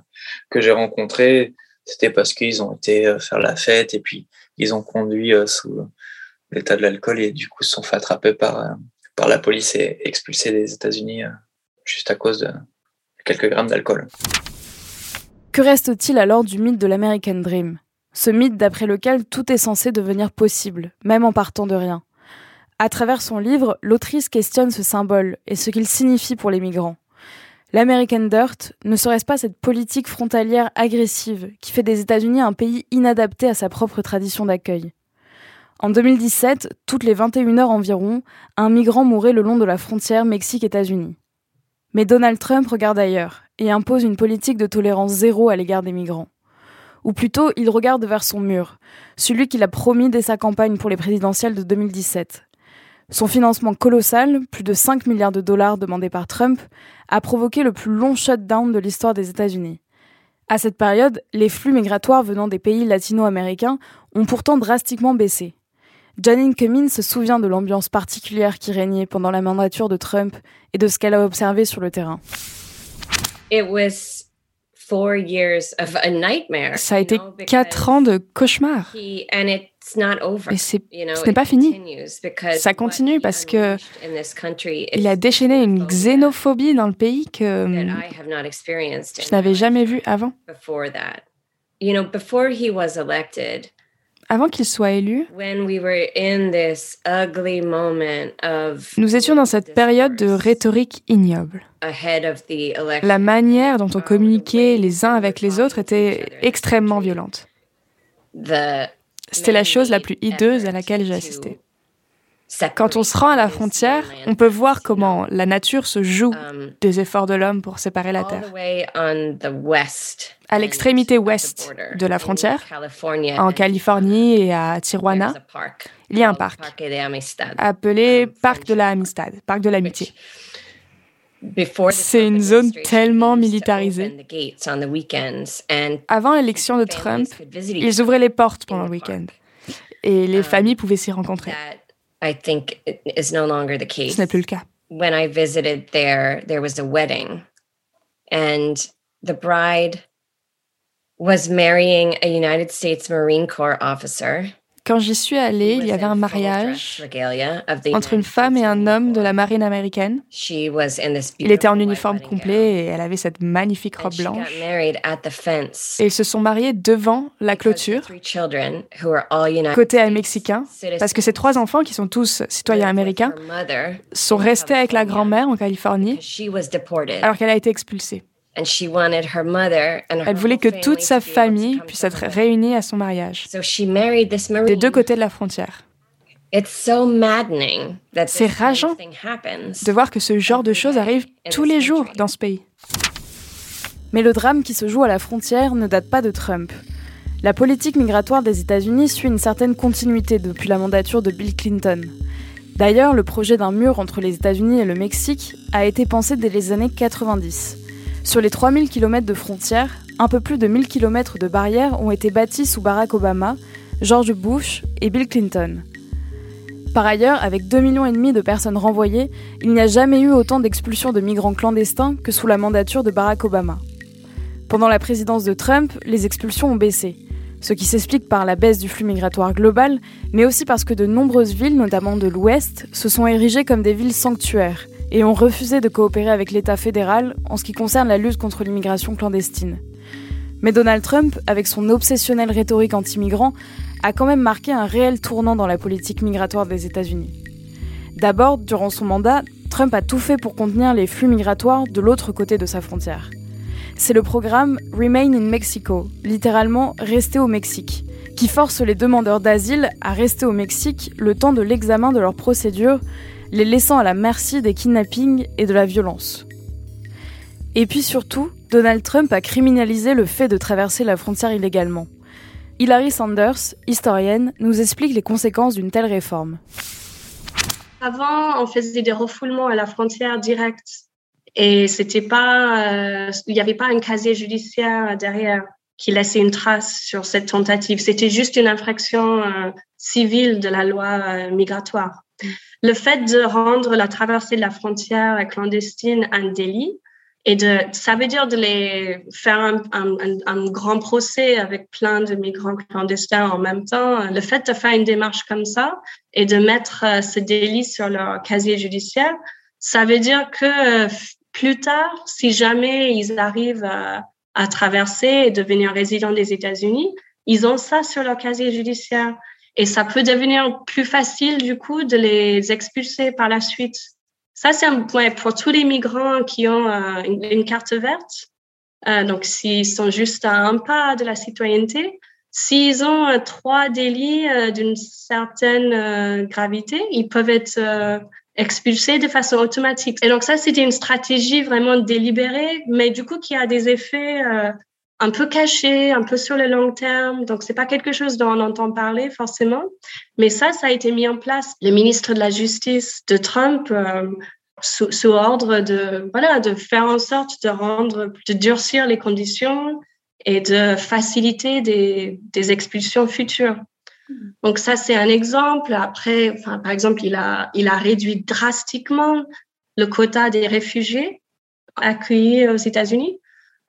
S13: que j'ai rencontrés, c'était parce qu'ils ont été faire la fête et puis ils ont conduit sous l'état de l'alcool et du coup se sont fait attraper par, par la police et expulsés des États-Unis juste à cause de quelques grammes d'alcool.
S5: Que reste-t-il alors du mythe de l'American Dream? Ce mythe d'après lequel tout est censé devenir possible, même en partant de rien. À travers son livre, l'autrice questionne ce symbole et ce qu'il signifie pour les migrants. L'American Dirt ne serait-ce pas cette politique frontalière agressive qui fait des États-Unis un pays inadapté à sa propre tradition d'accueil? En 2017, toutes les 21 heures environ, un migrant mourait le long de la frontière Mexique-États-Unis. Mais Donald Trump regarde ailleurs et impose une politique de tolérance zéro à l'égard des migrants ou plutôt il regarde vers son mur, celui qu'il a promis dès sa campagne pour les présidentielles de 2017. Son financement colossal, plus de 5 milliards de dollars demandés par Trump, a provoqué le plus long shutdown de l'histoire des États-Unis. À cette période, les flux migratoires venant des pays latino-américains ont pourtant drastiquement baissé. Janine Cummins se souvient de l'ambiance particulière qui régnait pendant la mandature de Trump et de ce qu'elle a observé sur le terrain.
S8: Ça a été quatre ans de cauchemar. Et ce n'est pas fini. Ça continue parce que il a déchaîné une xénophobie dans le pays que je n'avais jamais vue avant. Avant qu'il soit élu, nous étions dans cette période de rhétorique ignoble. La manière dont on communiquait les uns avec les autres était extrêmement violente. C'était la chose la plus hideuse à laquelle j'ai assisté. Quand on se rend à la frontière, on peut voir comment la nature se joue um, des efforts de l'homme pour séparer la terre. À l'extrémité ouest de la frontière, en Californie et à Tijuana, il y a un parc appelé um, Parc de la Amistad, Parc de l'amitié. C'est une zone tellement militarisée. Avant l'élection de Trump, ils ouvraient les portes pendant le week-end et les um, familles pouvaient s'y rencontrer.
S12: I think is no longer the case.
S8: Ce n'est plus le cas.
S12: When I visited there, there was a wedding, and the bride was marrying a United States Marine Corps officer.
S8: Quand j'y suis allée, il y avait un mariage entre une femme et un homme de la marine américaine. Il était en uniforme complet et elle avait cette magnifique robe blanche. Et ils se sont mariés devant la clôture, côté mexicain, parce que ces trois enfants, qui sont tous citoyens américains, sont restés avec la grand-mère en Californie alors qu'elle a été expulsée. Elle voulait que toute sa famille puisse être réunie à son mariage, des deux côtés de la frontière. C'est rageant de voir que ce genre de choses arrive tous les jours dans ce pays.
S5: Mais le drame qui se joue à la frontière ne date pas de Trump. La politique migratoire des États-Unis suit une certaine continuité depuis la mandature de Bill Clinton. D'ailleurs, le projet d'un mur entre les États-Unis et le Mexique a été pensé dès les années 90. Sur les 3000 km de frontières, un peu plus de 1000 km de barrières ont été bâtis sous Barack Obama, George Bush et Bill Clinton. Par ailleurs, avec 2,5 millions de personnes renvoyées, il n'y a jamais eu autant d'expulsions de migrants clandestins que sous la mandature de Barack Obama. Pendant la présidence de Trump, les expulsions ont baissé, ce qui s'explique par la baisse du flux migratoire global, mais aussi parce que de nombreuses villes, notamment de l'Ouest, se sont érigées comme des villes sanctuaires et ont refusé de coopérer avec l'État fédéral en ce qui concerne la lutte contre l'immigration clandestine. Mais Donald Trump, avec son obsessionnelle rhétorique anti-migrant, a quand même marqué un réel tournant dans la politique migratoire des États-Unis. D'abord, durant son mandat, Trump a tout fait pour contenir les flux migratoires de l'autre côté de sa frontière. C'est le programme Remain in Mexico, littéralement Rester au Mexique, qui force les demandeurs d'asile à rester au Mexique le temps de l'examen de leur procédure, les laissant à la merci des kidnappings et de la violence. Et puis surtout, Donald Trump a criminalisé le fait de traverser la frontière illégalement. Hilary Sanders, historienne, nous explique les conséquences d'une telle réforme.
S2: Avant, on faisait des refoulements à la frontière directe et c'était pas, euh, il n'y avait pas un casier judiciaire derrière qui laissait une trace sur cette tentative. C'était juste une infraction euh, civile de la loi euh, migratoire. Le fait de rendre la traversée de la frontière clandestine un délit, et de, ça veut dire de les faire un, un, un, grand procès avec plein de migrants clandestins en même temps. Le fait de faire une démarche comme ça et de mettre euh, ce délit sur leur casier judiciaire, ça veut dire que plus tard, si jamais ils arrivent à, à traverser et devenir résidents des États-Unis, ils ont ça sur leur casier judiciaire. Et ça peut devenir plus facile, du coup, de les expulser par la suite. Ça, c'est un point pour tous les migrants qui ont euh, une, carte verte. Euh, donc, s'ils sont juste à un pas de la citoyenneté, s'ils ont euh, trois délits euh, d'une certaine gravité, ils peuvent être expulsés de façon automatique. Et donc ça, c'était une stratégie vraiment délibérée, mais du coup qui a des effets un peu cachés, un peu sur le long terme. Donc c'est pas quelque chose dont on entend parler forcément, mais ça, ça a été mis en place. Le ministre de la Justice de Trump. Euh, sous, sous, ordre de voilà de faire en sorte de rendre de durcir les conditions et de faciliter des, des expulsions futures. Donc ça, c'est un exemple. Après, enfin, par exemple, il a, il a réduit drastiquement le quota des réfugiés accueillis aux États-Unis.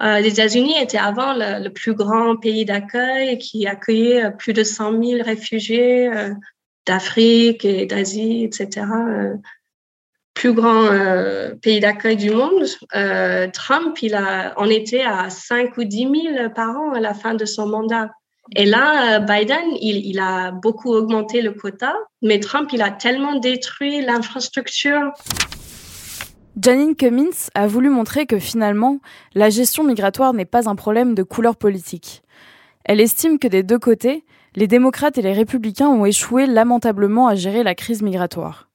S2: Euh, les États-Unis étaient avant le, plus grand pays d'accueil qui accueillait plus de 100 000 réfugiés euh, d'Afrique et d'Asie, etc. Euh, plus grand euh, pays d'accueil du monde. Euh, Trump, il a, on était à 5 ou 10 000 par an à la fin de son mandat. Et là, euh, Biden, il, a beaucoup augmenté le quota, mais Trump, il a tellement détruit l'infrastructure.
S5: Janine Cummins a voulu montrer que finalement, la gestion migratoire n'est pas un problème de couleur politique. Elle estime que des deux côtés, les démocrates et les républicains ont échoué lamentablement à gérer la crise migratoire.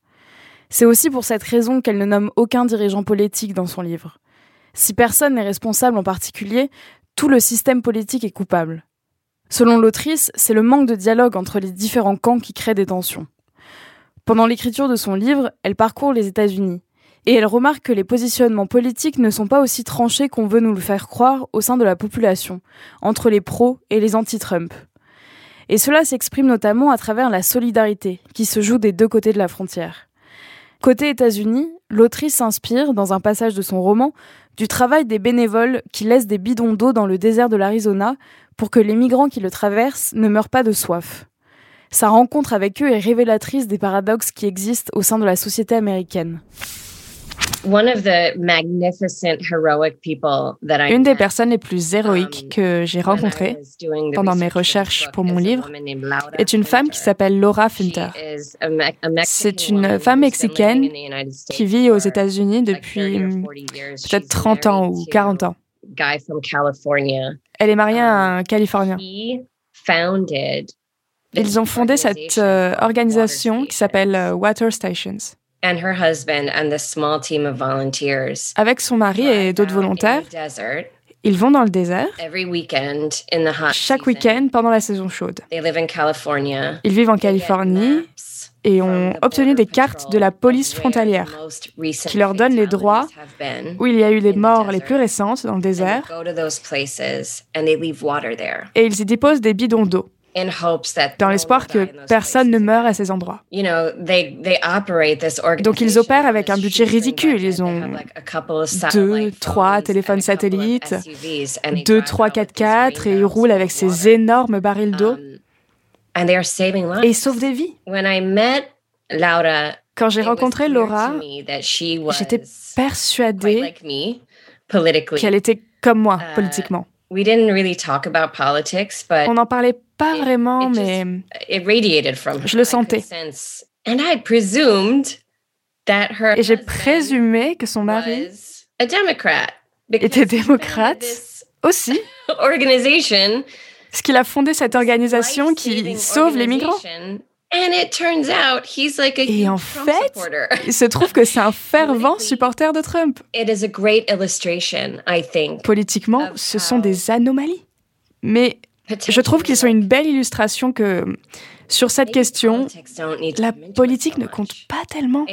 S5: C'est aussi pour cette raison qu'elle ne nomme aucun dirigeant politique dans son livre. Si personne n'est responsable en particulier, tout le système politique est coupable. Selon l'autrice, c'est le manque de dialogue entre les différents camps qui crée des tensions. Pendant l'écriture de son livre, elle parcourt les États-Unis et elle remarque que les positionnements politiques ne sont pas aussi tranchés qu'on veut nous le faire croire au sein de la population, entre les pros et les anti-Trump. Et cela s'exprime notamment à travers la solidarité qui se joue des deux côtés de la frontière. Côté États-Unis, l'autrice s'inspire, dans un passage de son roman, du travail des bénévoles qui laissent des bidons d'eau dans le désert de l'Arizona pour que les migrants qui le traversent ne meurent pas de soif. Sa rencontre avec eux est révélatrice des paradoxes qui existent au sein de la société américaine.
S8: Une des personnes les plus héroïques um, que j'ai rencontrées pendant mes recherches pour mon livre est une femme qui s'appelle Laura Finter. C'est une femme mexicaine qui vit aux États-Unis depuis peut-être 30 ans ou 40 ans. Elle est mariée à un um, Californien. Ils ont fondé cette euh, organisation qui s'appelle euh, Water Stations. Avec son mari et d'autres volontaires, ils vont dans le désert chaque week-end pendant la saison chaude. Ils vivent en Californie et ont obtenu des cartes de la police frontalière qui leur donnent les droits où il y a eu les morts les plus récentes dans le désert. et ils y déposent des bidons d'eau dans l'espoir que personne ne meure à ces endroits. Donc ils opèrent avec un budget ridicule. Ils ont deux, trois téléphones satellites, deux, trois 4x4 et ils roulent avec ces énormes barils d'eau.
S12: Um,
S8: et ils sauvent des vies. Quand j'ai rencontré Laura, j'étais persuadée qu'elle était comme moi uh, politiquement. On n'en parlait pas vraiment, mais je le sentais. Et j'ai présumé que son mari était démocrate aussi. Ce qu'il a fondé cette organisation qui sauve les migrants. Et en fait, il se trouve que c'est un fervent supporter de Trump. Politiquement, ce sont des anomalies. Mais je trouve qu'ils sont une belle illustration que sur cette question, la politique ne compte pas tellement.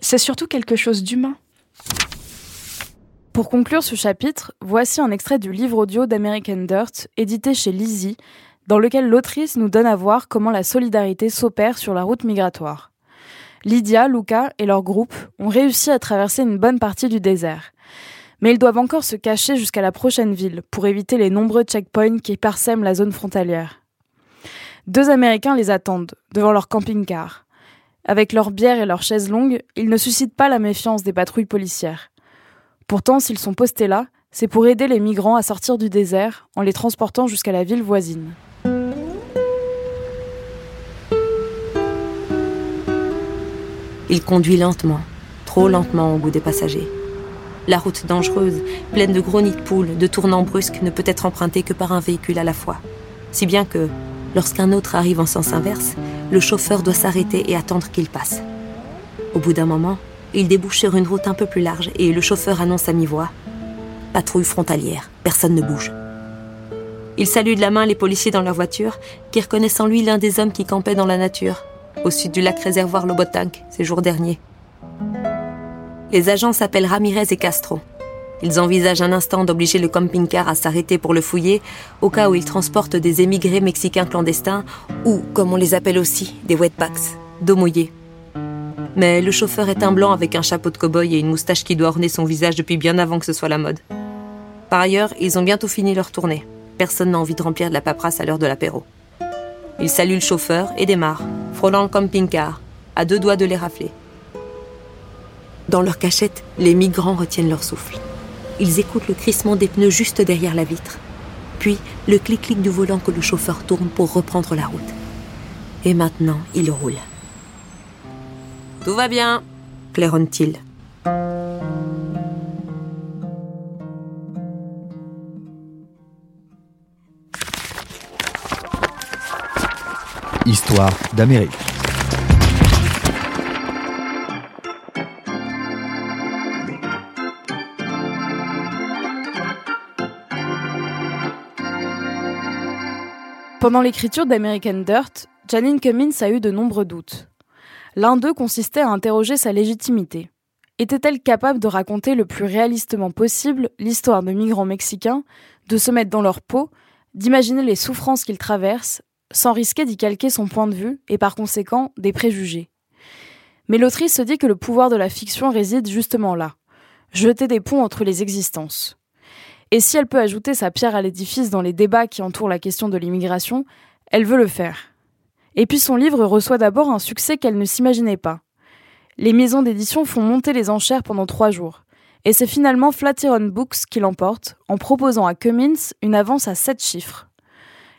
S8: C'est surtout quelque chose d'humain. Pour conclure ce chapitre, voici un extrait du livre audio d'American Dirt, édité chez Lizzie, dans lequel l'autrice nous donne à voir comment la solidarité s'opère sur la route migratoire. Lydia, Luca et leur groupe ont réussi à traverser une bonne partie du désert. Mais ils doivent encore se cacher jusqu'à la prochaine ville pour éviter les nombreux checkpoints qui parsèment la zone frontalière. Deux Américains les attendent, devant leur camping-car. Avec leur bière et leurs chaises longues, ils ne suscitent pas la méfiance des patrouilles policières. Pourtant, s'ils sont postés là, c'est pour aider les migrants à sortir du désert en les transportant jusqu'à la ville voisine.
S10: Il conduit lentement, trop lentement au goût des passagers. La route dangereuse, pleine de gros nids de poules, de tournants brusques, ne peut être empruntée que par un véhicule à la fois. Si bien que, lorsqu'un autre arrive en sens inverse, le chauffeur doit s'arrêter et attendre qu'il passe. Au bout d'un moment, il débouche sur une route un peu plus large et le chauffeur annonce à mi-voix Patrouille frontalière, personne ne bouge. Il salue de la main les policiers dans leur voiture, qui reconnaissent en lui l'un des hommes qui campaient dans la nature, au sud du lac réservoir Lobotank, ces jours derniers. Les agents s'appellent Ramirez et Castro. Ils envisagent un instant d'obliger le camping-car à s'arrêter pour le fouiller, au cas où ils transportent des émigrés mexicains clandestins, ou, comme on les appelle aussi, des wetbacks, d'eau mouillée. Mais le chauffeur est un blanc avec un chapeau de cow-boy et une moustache qui doit orner son visage depuis bien avant que ce soit la mode. Par ailleurs, ils ont bientôt fini leur tournée. Personne n'a envie de remplir de la paperasse à l'heure de l'apéro. Ils saluent le chauffeur et démarrent, frôlant le camping-car, à deux doigts de les rafler. Dans leur cachette, les migrants retiennent leur souffle. Ils écoutent le crissement des pneus juste derrière la vitre, puis le clic-clic du volant que le chauffeur tourne pour reprendre la route. Et maintenant, ils roulent. Tout va bien, claironne-t-il.
S1: Histoire d'Amérique.
S5: Pendant l'écriture d'American Dirt, Janine Cummins a eu de nombreux doutes. L'un d'eux consistait à interroger sa légitimité. Était-elle capable de raconter le plus réalistement possible l'histoire de migrants mexicains, de se mettre dans leur peau, d'imaginer les souffrances qu'ils traversent, sans risquer d'y calquer son point de vue et par conséquent des préjugés? Mais l'autrice se dit que le pouvoir de la fiction réside justement là, jeter des ponts entre les existences. Et si elle peut ajouter sa pierre à l'édifice dans les débats qui entourent la question de l'immigration, elle veut le faire. Et puis son livre reçoit d'abord un succès qu'elle ne s'imaginait pas. Les maisons d'édition font monter les enchères pendant trois jours. Et c'est finalement Flatiron Books qui l'emporte en proposant à Cummins une avance à sept chiffres.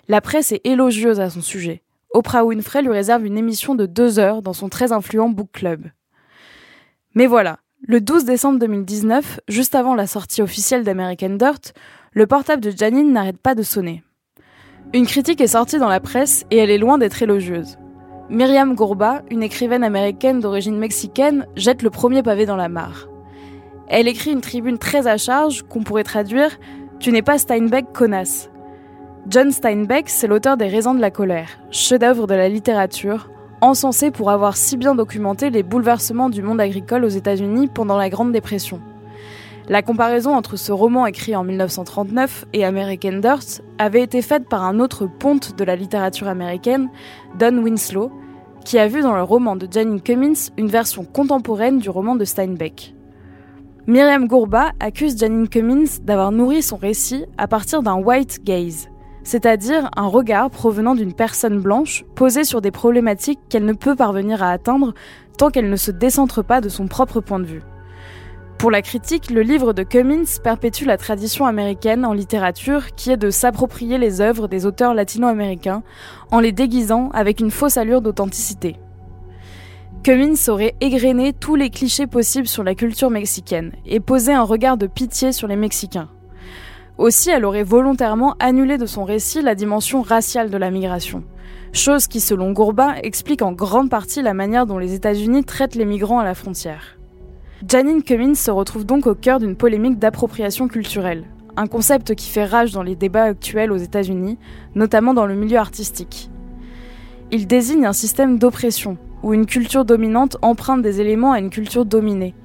S5: La presse est élogieuse à son sujet. Oprah Winfrey lui réserve une émission de deux heures dans son très influent book club. Mais voilà, le 12 décembre 2019, juste avant la sortie officielle d'American Dirt, le portable de Janine n'arrête pas de sonner. Une critique est sortie dans la presse et elle est loin d'être élogieuse. Myriam Gourba, une écrivaine américaine d'origine mexicaine, jette le premier pavé dans la mare. Elle écrit une tribune très à charge qu'on pourrait traduire Tu n'es pas Steinbeck, connasse. John Steinbeck, c'est l'auteur des Raisons de la colère, chef-d'œuvre de la littérature, encensé pour avoir si bien documenté les bouleversements du monde agricole aux États-Unis pendant la Grande Dépression. La comparaison entre ce roman écrit en 1939 et American Dirt avait été faite par un autre ponte de la littérature américaine, Don Winslow, qui a vu dans le roman de Janine Cummins une version contemporaine du roman de Steinbeck. Myriam Gourba accuse Janine Cummins d'avoir nourri son récit à partir d'un white gaze, c'est-à-dire un regard provenant d'une personne blanche posée sur des problématiques qu'elle ne peut parvenir à atteindre tant qu'elle ne se décentre pas de son propre point de vue. Pour la critique, le livre de Cummins perpétue la tradition américaine en littérature qui est de s'approprier les œuvres des auteurs latino-américains en les déguisant avec une fausse allure d'authenticité. Cummins aurait égrené tous les clichés possibles sur la culture mexicaine et posé un regard de pitié sur les Mexicains. Aussi, elle aurait volontairement annulé de son récit la dimension raciale de la migration, chose qui, selon Gourba, explique en grande partie la manière dont les États-Unis traitent les migrants à la frontière. Janine Cummins se retrouve donc au cœur d'une polémique d'appropriation culturelle, un concept qui fait rage dans les débats actuels aux États-Unis, notamment dans le milieu artistique. Il désigne un système d'oppression, où une culture dominante emprunte des éléments à une culture dominée,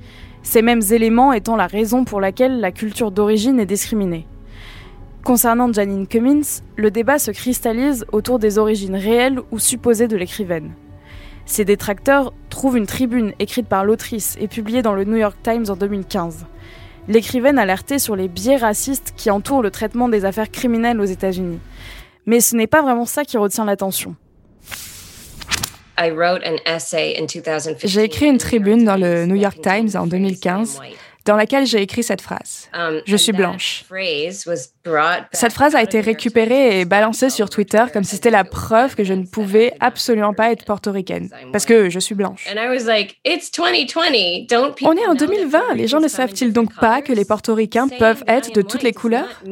S5: ces mêmes éléments étant la raison pour laquelle la culture d'origine est discriminée. Concernant Janine Cummins, le débat se cristallise autour des origines réelles ou supposées de l'écrivaine. Ses détracteurs trouvent une tribune écrite par l'autrice et publiée dans le New York Times en 2015. L'écrivaine alertait sur les biais racistes qui entourent le traitement des affaires criminelles aux États-Unis. Mais ce n'est pas vraiment ça qui retient l'attention.
S8: J'ai écrit une tribune dans le New York Times en 2015 dans laquelle j'ai écrit cette phrase.
S12: Um,
S8: Je suis blanche. Cette phrase a été récupérée et balancée sur Twitter comme si c'était la preuve que je ne pouvais absolument pas être portoricaine, parce que je suis blanche. On est en 2020, les gens ne savent-ils donc pas que les portoricains peuvent être de toutes les couleurs?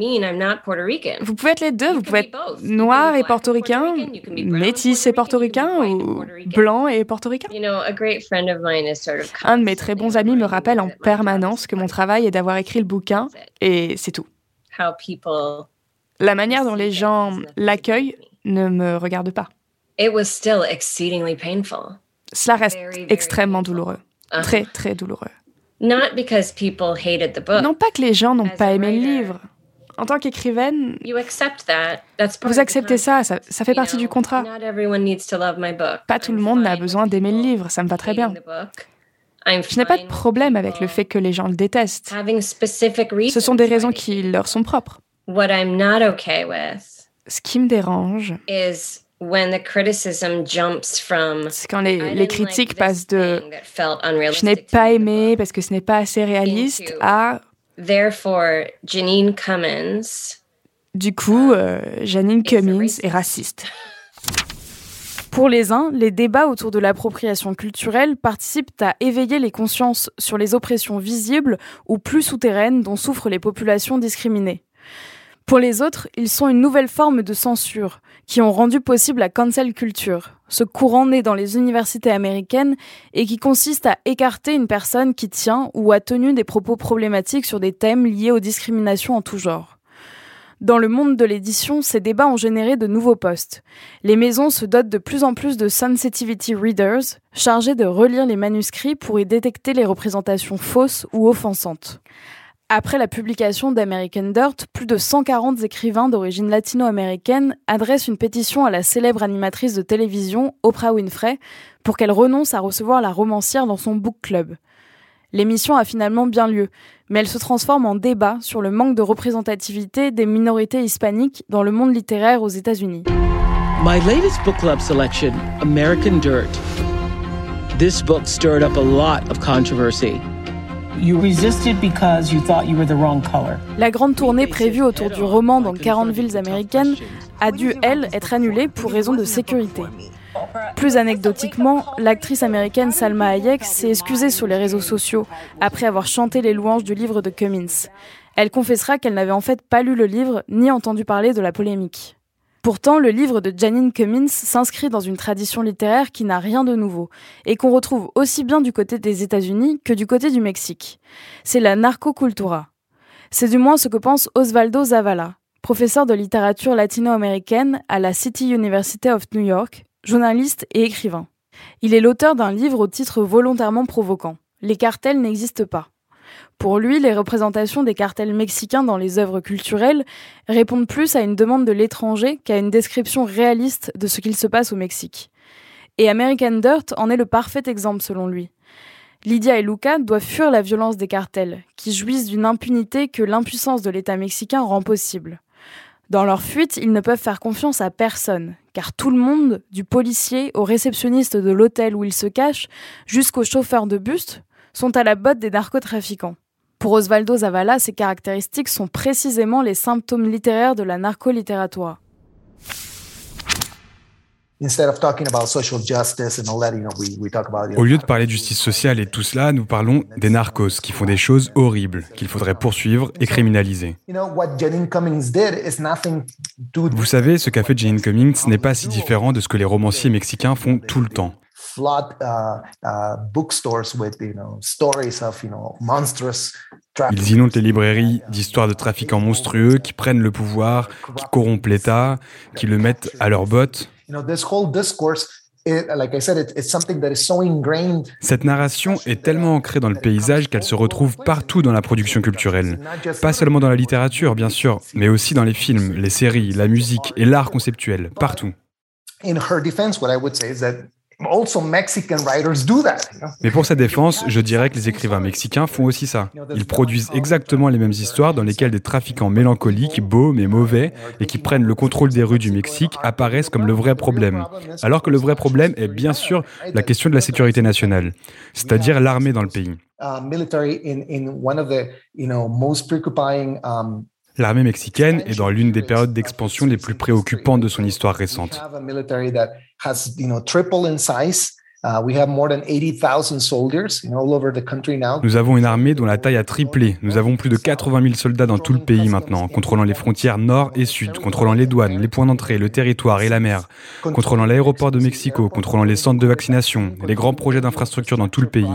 S8: Vous pouvez être les deux, vous pouvez être noir et portoricain, métis et portoricain, ou blanc et portoricain. Un de mes très bons amis me rappelle en permanence que mon travail est d'avoir écrit le bouquin, et c'est tout. La manière dont les gens l'accueillent ne me regarde pas. Cela reste extrêmement douloureux. Uh-huh. Très, très douloureux. Non pas que les gens n'ont pas aimé le livre. En tant qu'écrivaine, vous acceptez ça, ça, ça fait partie du contrat. Pas tout le monde n'a besoin d'aimer le livre, ça me va très bien. Je n'ai pas de problème avec le fait que les gens le détestent. Ce sont des raisons qui leur sont propres. Ce qui me dérange, c'est quand les, les, critiques passent de je n'ai pas aimé parce que ce n'est pas assez réaliste à du coup, euh, Janine Cummins est raciste.
S5: Pour les uns, les débats autour de l'appropriation culturelle participent à éveiller les consciences sur les oppressions visibles ou plus souterraines dont souffrent les populations discriminées. Pour les autres, ils sont une nouvelle forme de censure qui ont rendu possible la cancel culture, ce courant né dans les universités américaines et qui consiste à écarter une personne qui tient ou a tenu des propos problématiques sur des thèmes liés aux discriminations en tout genre. Dans le monde de l'édition, ces débats ont généré de nouveaux postes. Les maisons se dotent de plus en plus de sensitivity readers, chargés de relire les manuscrits pour y détecter les représentations fausses ou offensantes. Après la publication d'American Dirt, plus de 140 écrivains d'origine latino-américaine adressent une pétition à la célèbre animatrice de télévision Oprah Winfrey pour qu'elle renonce à recevoir la romancière dans son book club. L'émission a finalement bien lieu, mais elle se transforme en débat sur le manque de représentativité des minorités hispaniques dans le monde littéraire aux États-Unis.
S14: My latest book club selection, American Dirt. This book stirred up a lot of controversy.
S15: You resisted because you thought you were the wrong color.
S5: La grande tournée prévue autour du roman dans 40 villes américaines a dû, elle, être annulée pour raison de sécurité. Plus anecdotiquement, l'actrice américaine Salma Hayek s'est excusée sur les réseaux sociaux après avoir chanté les louanges du livre de Cummins. Elle confessera qu'elle n'avait en fait pas lu le livre ni entendu parler de la polémique. Pourtant, le livre de Janine Cummins s'inscrit dans une tradition littéraire qui n'a rien de nouveau et qu'on retrouve aussi bien du côté des États-Unis que du côté du Mexique. C'est la narcocultura. C'est du moins ce que pense Osvaldo Zavala, professeur de littérature latino-américaine à la City University of New York journaliste et écrivain. Il est l'auteur d'un livre au titre volontairement provoquant. Les cartels n'existent pas. Pour lui, les représentations des cartels mexicains dans les œuvres culturelles répondent plus à une demande de l'étranger qu'à une description réaliste de ce qu'il se passe au Mexique. Et American Dirt en est le parfait exemple selon lui. Lydia et Luca doivent fuir la violence des cartels, qui jouissent d'une impunité que l'impuissance de l'État mexicain rend possible. Dans leur fuite, ils ne peuvent faire confiance à personne, car tout le monde, du policier au réceptionniste de l'hôtel où ils se cachent, jusqu'au chauffeur de bus, sont à la botte des narcotrafiquants. Pour Osvaldo Zavala, ces caractéristiques sont précisément les symptômes littéraires de la narcolittérature.
S16: Au lieu de parler de justice sociale et tout cela, nous parlons des narcos qui font des choses horribles, qu'il faudrait poursuivre et criminaliser. Vous savez, ce qu'a fait Jane Cummings n'est pas si différent de ce que les romanciers mexicains font tout le temps. Ils inondent les librairies d'histoires de trafiquants monstrueux qui prennent le pouvoir, qui corrompent l'État, qui le mettent à leur botte. Cette narration est tellement ancrée dans le paysage qu'elle se retrouve partout dans la production culturelle. Pas seulement dans la littérature, bien sûr, mais aussi dans les films, les séries, la musique et l'art conceptuel, partout. Mais pour sa défense, je dirais que les écrivains mexicains font aussi ça. Ils produisent exactement les mêmes histoires dans lesquelles des trafiquants mélancoliques, beaux mais mauvais, et qui prennent le contrôle des rues du Mexique apparaissent comme le vrai problème. Alors que le vrai problème est bien sûr la question de la sécurité nationale, c'est-à-dire l'armée dans le pays. L'armée mexicaine est dans l'une des périodes d'expansion les plus préoccupantes de son histoire récente. Nous avons une armée dont la taille a triplé. Nous avons plus de 80 000 soldats dans tout le pays maintenant, contrôlant les frontières nord et sud, contrôlant les douanes, les points d'entrée, le territoire et la mer, contrôlant l'aéroport de Mexico, contrôlant les centres de vaccination, les grands projets d'infrastructure dans tout le pays.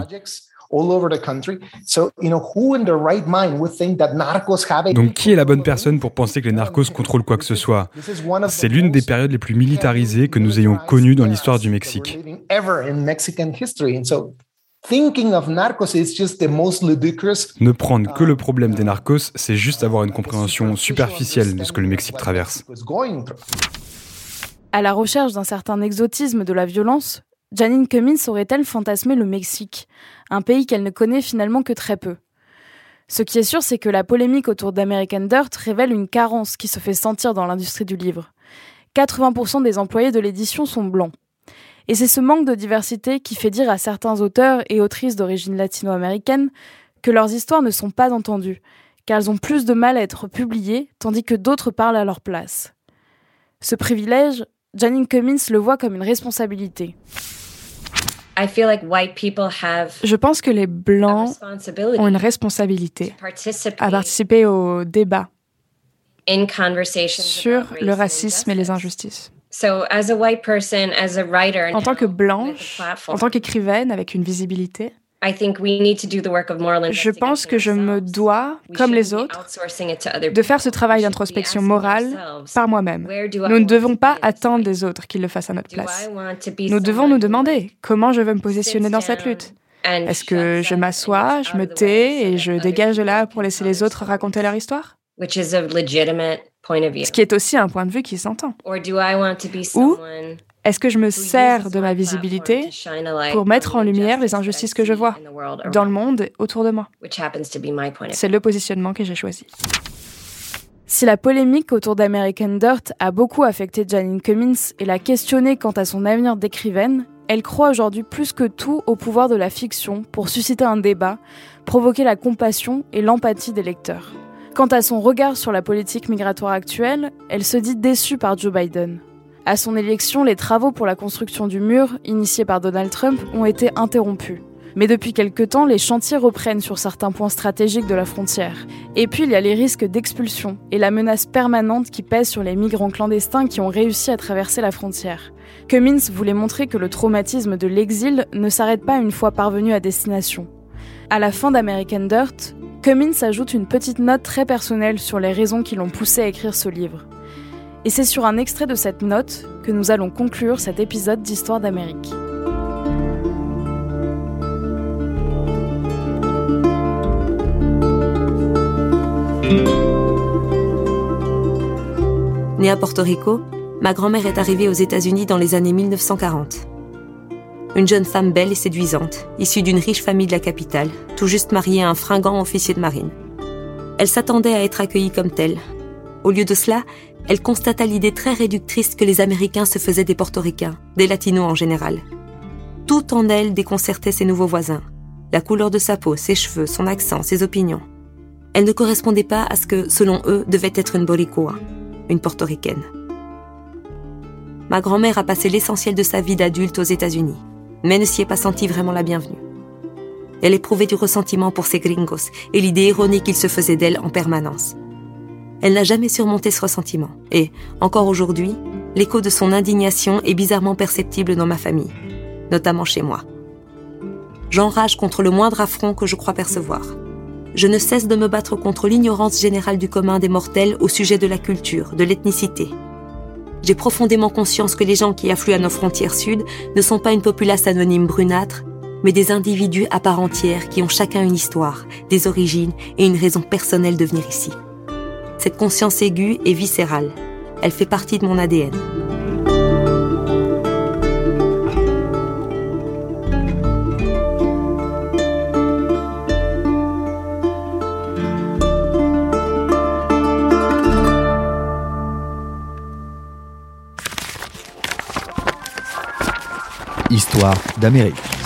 S16: Donc qui est la bonne personne pour penser que les narcos contrôlent quoi que ce soit? C'est l'une des périodes les plus militarisées que nous ayons connues dans l'histoire du Mexique. Ne prendre que le problème des narcos, c'est juste avoir une compréhension superficielle de ce que le Mexique traverse.
S5: À la recherche d'un certain exotisme de la violence, Janine Cummins aurait-elle fantasmé le Mexique, un pays qu'elle ne connaît finalement que très peu Ce qui est sûr, c'est que la polémique autour d'American Dirt révèle une carence qui se fait sentir dans l'industrie du livre. 80% des employés de l'édition sont blancs. Et c'est ce manque de diversité qui fait dire à certains auteurs et autrices d'origine latino-américaine que leurs histoires ne sont pas entendues, car elles ont plus de mal à être publiées, tandis que d'autres parlent à leur place. Ce privilège, Janine Cummins le voit comme une responsabilité.
S8: Je pense que les Blancs ont une responsabilité à participer au débat sur le racisme et les injustices. En tant que blanche, en tant qu'écrivaine avec une visibilité, je pense que je me dois, comme les autres, de faire ce travail d'introspection morale par moi-même. Nous ne devons pas attendre des autres qu'ils le fassent à notre place. Nous devons nous demander comment je veux me positionner dans cette lutte. Est-ce que je m'assois, je me tais et je dégage de là pour laisser les autres raconter leur histoire? Ce qui est aussi un point de vue qui s'entend. Ou est-ce que je me sers de ma visibilité pour mettre en lumière les injustices que je vois dans le monde autour de moi? C'est le positionnement que j'ai choisi.
S5: Si la polémique autour d'American Dirt a beaucoup affecté Janine Cummins et l'a questionnée quant à son avenir d'écrivaine, elle croit aujourd'hui plus que tout au pouvoir de la fiction pour susciter un débat, provoquer la compassion et l'empathie des lecteurs. Quant à son regard sur la politique migratoire actuelle, elle se dit déçue par Joe Biden. À son élection, les travaux pour la construction du mur, initiés par Donald Trump, ont été interrompus. Mais depuis quelque temps, les chantiers reprennent sur certains points stratégiques de la frontière. Et puis, il y a les risques d'expulsion et la menace permanente qui pèse sur les migrants clandestins qui ont réussi à traverser la frontière. Cummins voulait montrer que le traumatisme de l'exil ne s'arrête pas une fois parvenu à destination. À la fin d'American Dirt, Cummins ajoute une petite note très personnelle sur les raisons qui l'ont poussé à écrire ce livre. Et c'est sur un extrait de cette note que nous allons conclure cet épisode d'Histoire d'Amérique.
S10: Née à Porto Rico, ma grand-mère est arrivée aux États-Unis dans les années 1940. Une jeune femme belle et séduisante, issue d'une riche famille de la capitale, tout juste mariée à un fringant officier de marine. Elle s'attendait à être accueillie comme telle. Au lieu de cela, elle constata l'idée très réductrice que les Américains se faisaient des Portoricains, des Latinos en général. Tout en elle déconcertait ses nouveaux voisins. La couleur de sa peau, ses cheveux, son accent, ses opinions. Elle ne correspondait pas à ce que, selon eux, devait être une Boricoa, une portoricaine. Ma grand-mère a passé l'essentiel de sa vie d'adulte aux États-Unis, mais ne s'y est pas sentie vraiment la bienvenue. Elle éprouvait du ressentiment pour ses gringos et l'idée erronée qu'il se faisait d'elle en permanence. Elle n'a jamais surmonté ce ressentiment, et, encore aujourd'hui, l'écho de son indignation est bizarrement perceptible dans ma famille, notamment chez moi. J'enrage contre le moindre affront que je crois percevoir. Je ne cesse de me battre contre l'ignorance générale du commun des mortels au sujet de la culture, de l'ethnicité. J'ai profondément conscience que les gens qui affluent à nos frontières sud ne sont pas une populace anonyme brunâtre, mais des individus à part entière qui ont chacun une histoire, des origines et une raison personnelle de venir ici. Cette conscience aiguë est viscérale. Elle fait partie de mon ADN.
S1: Histoire d'Amérique.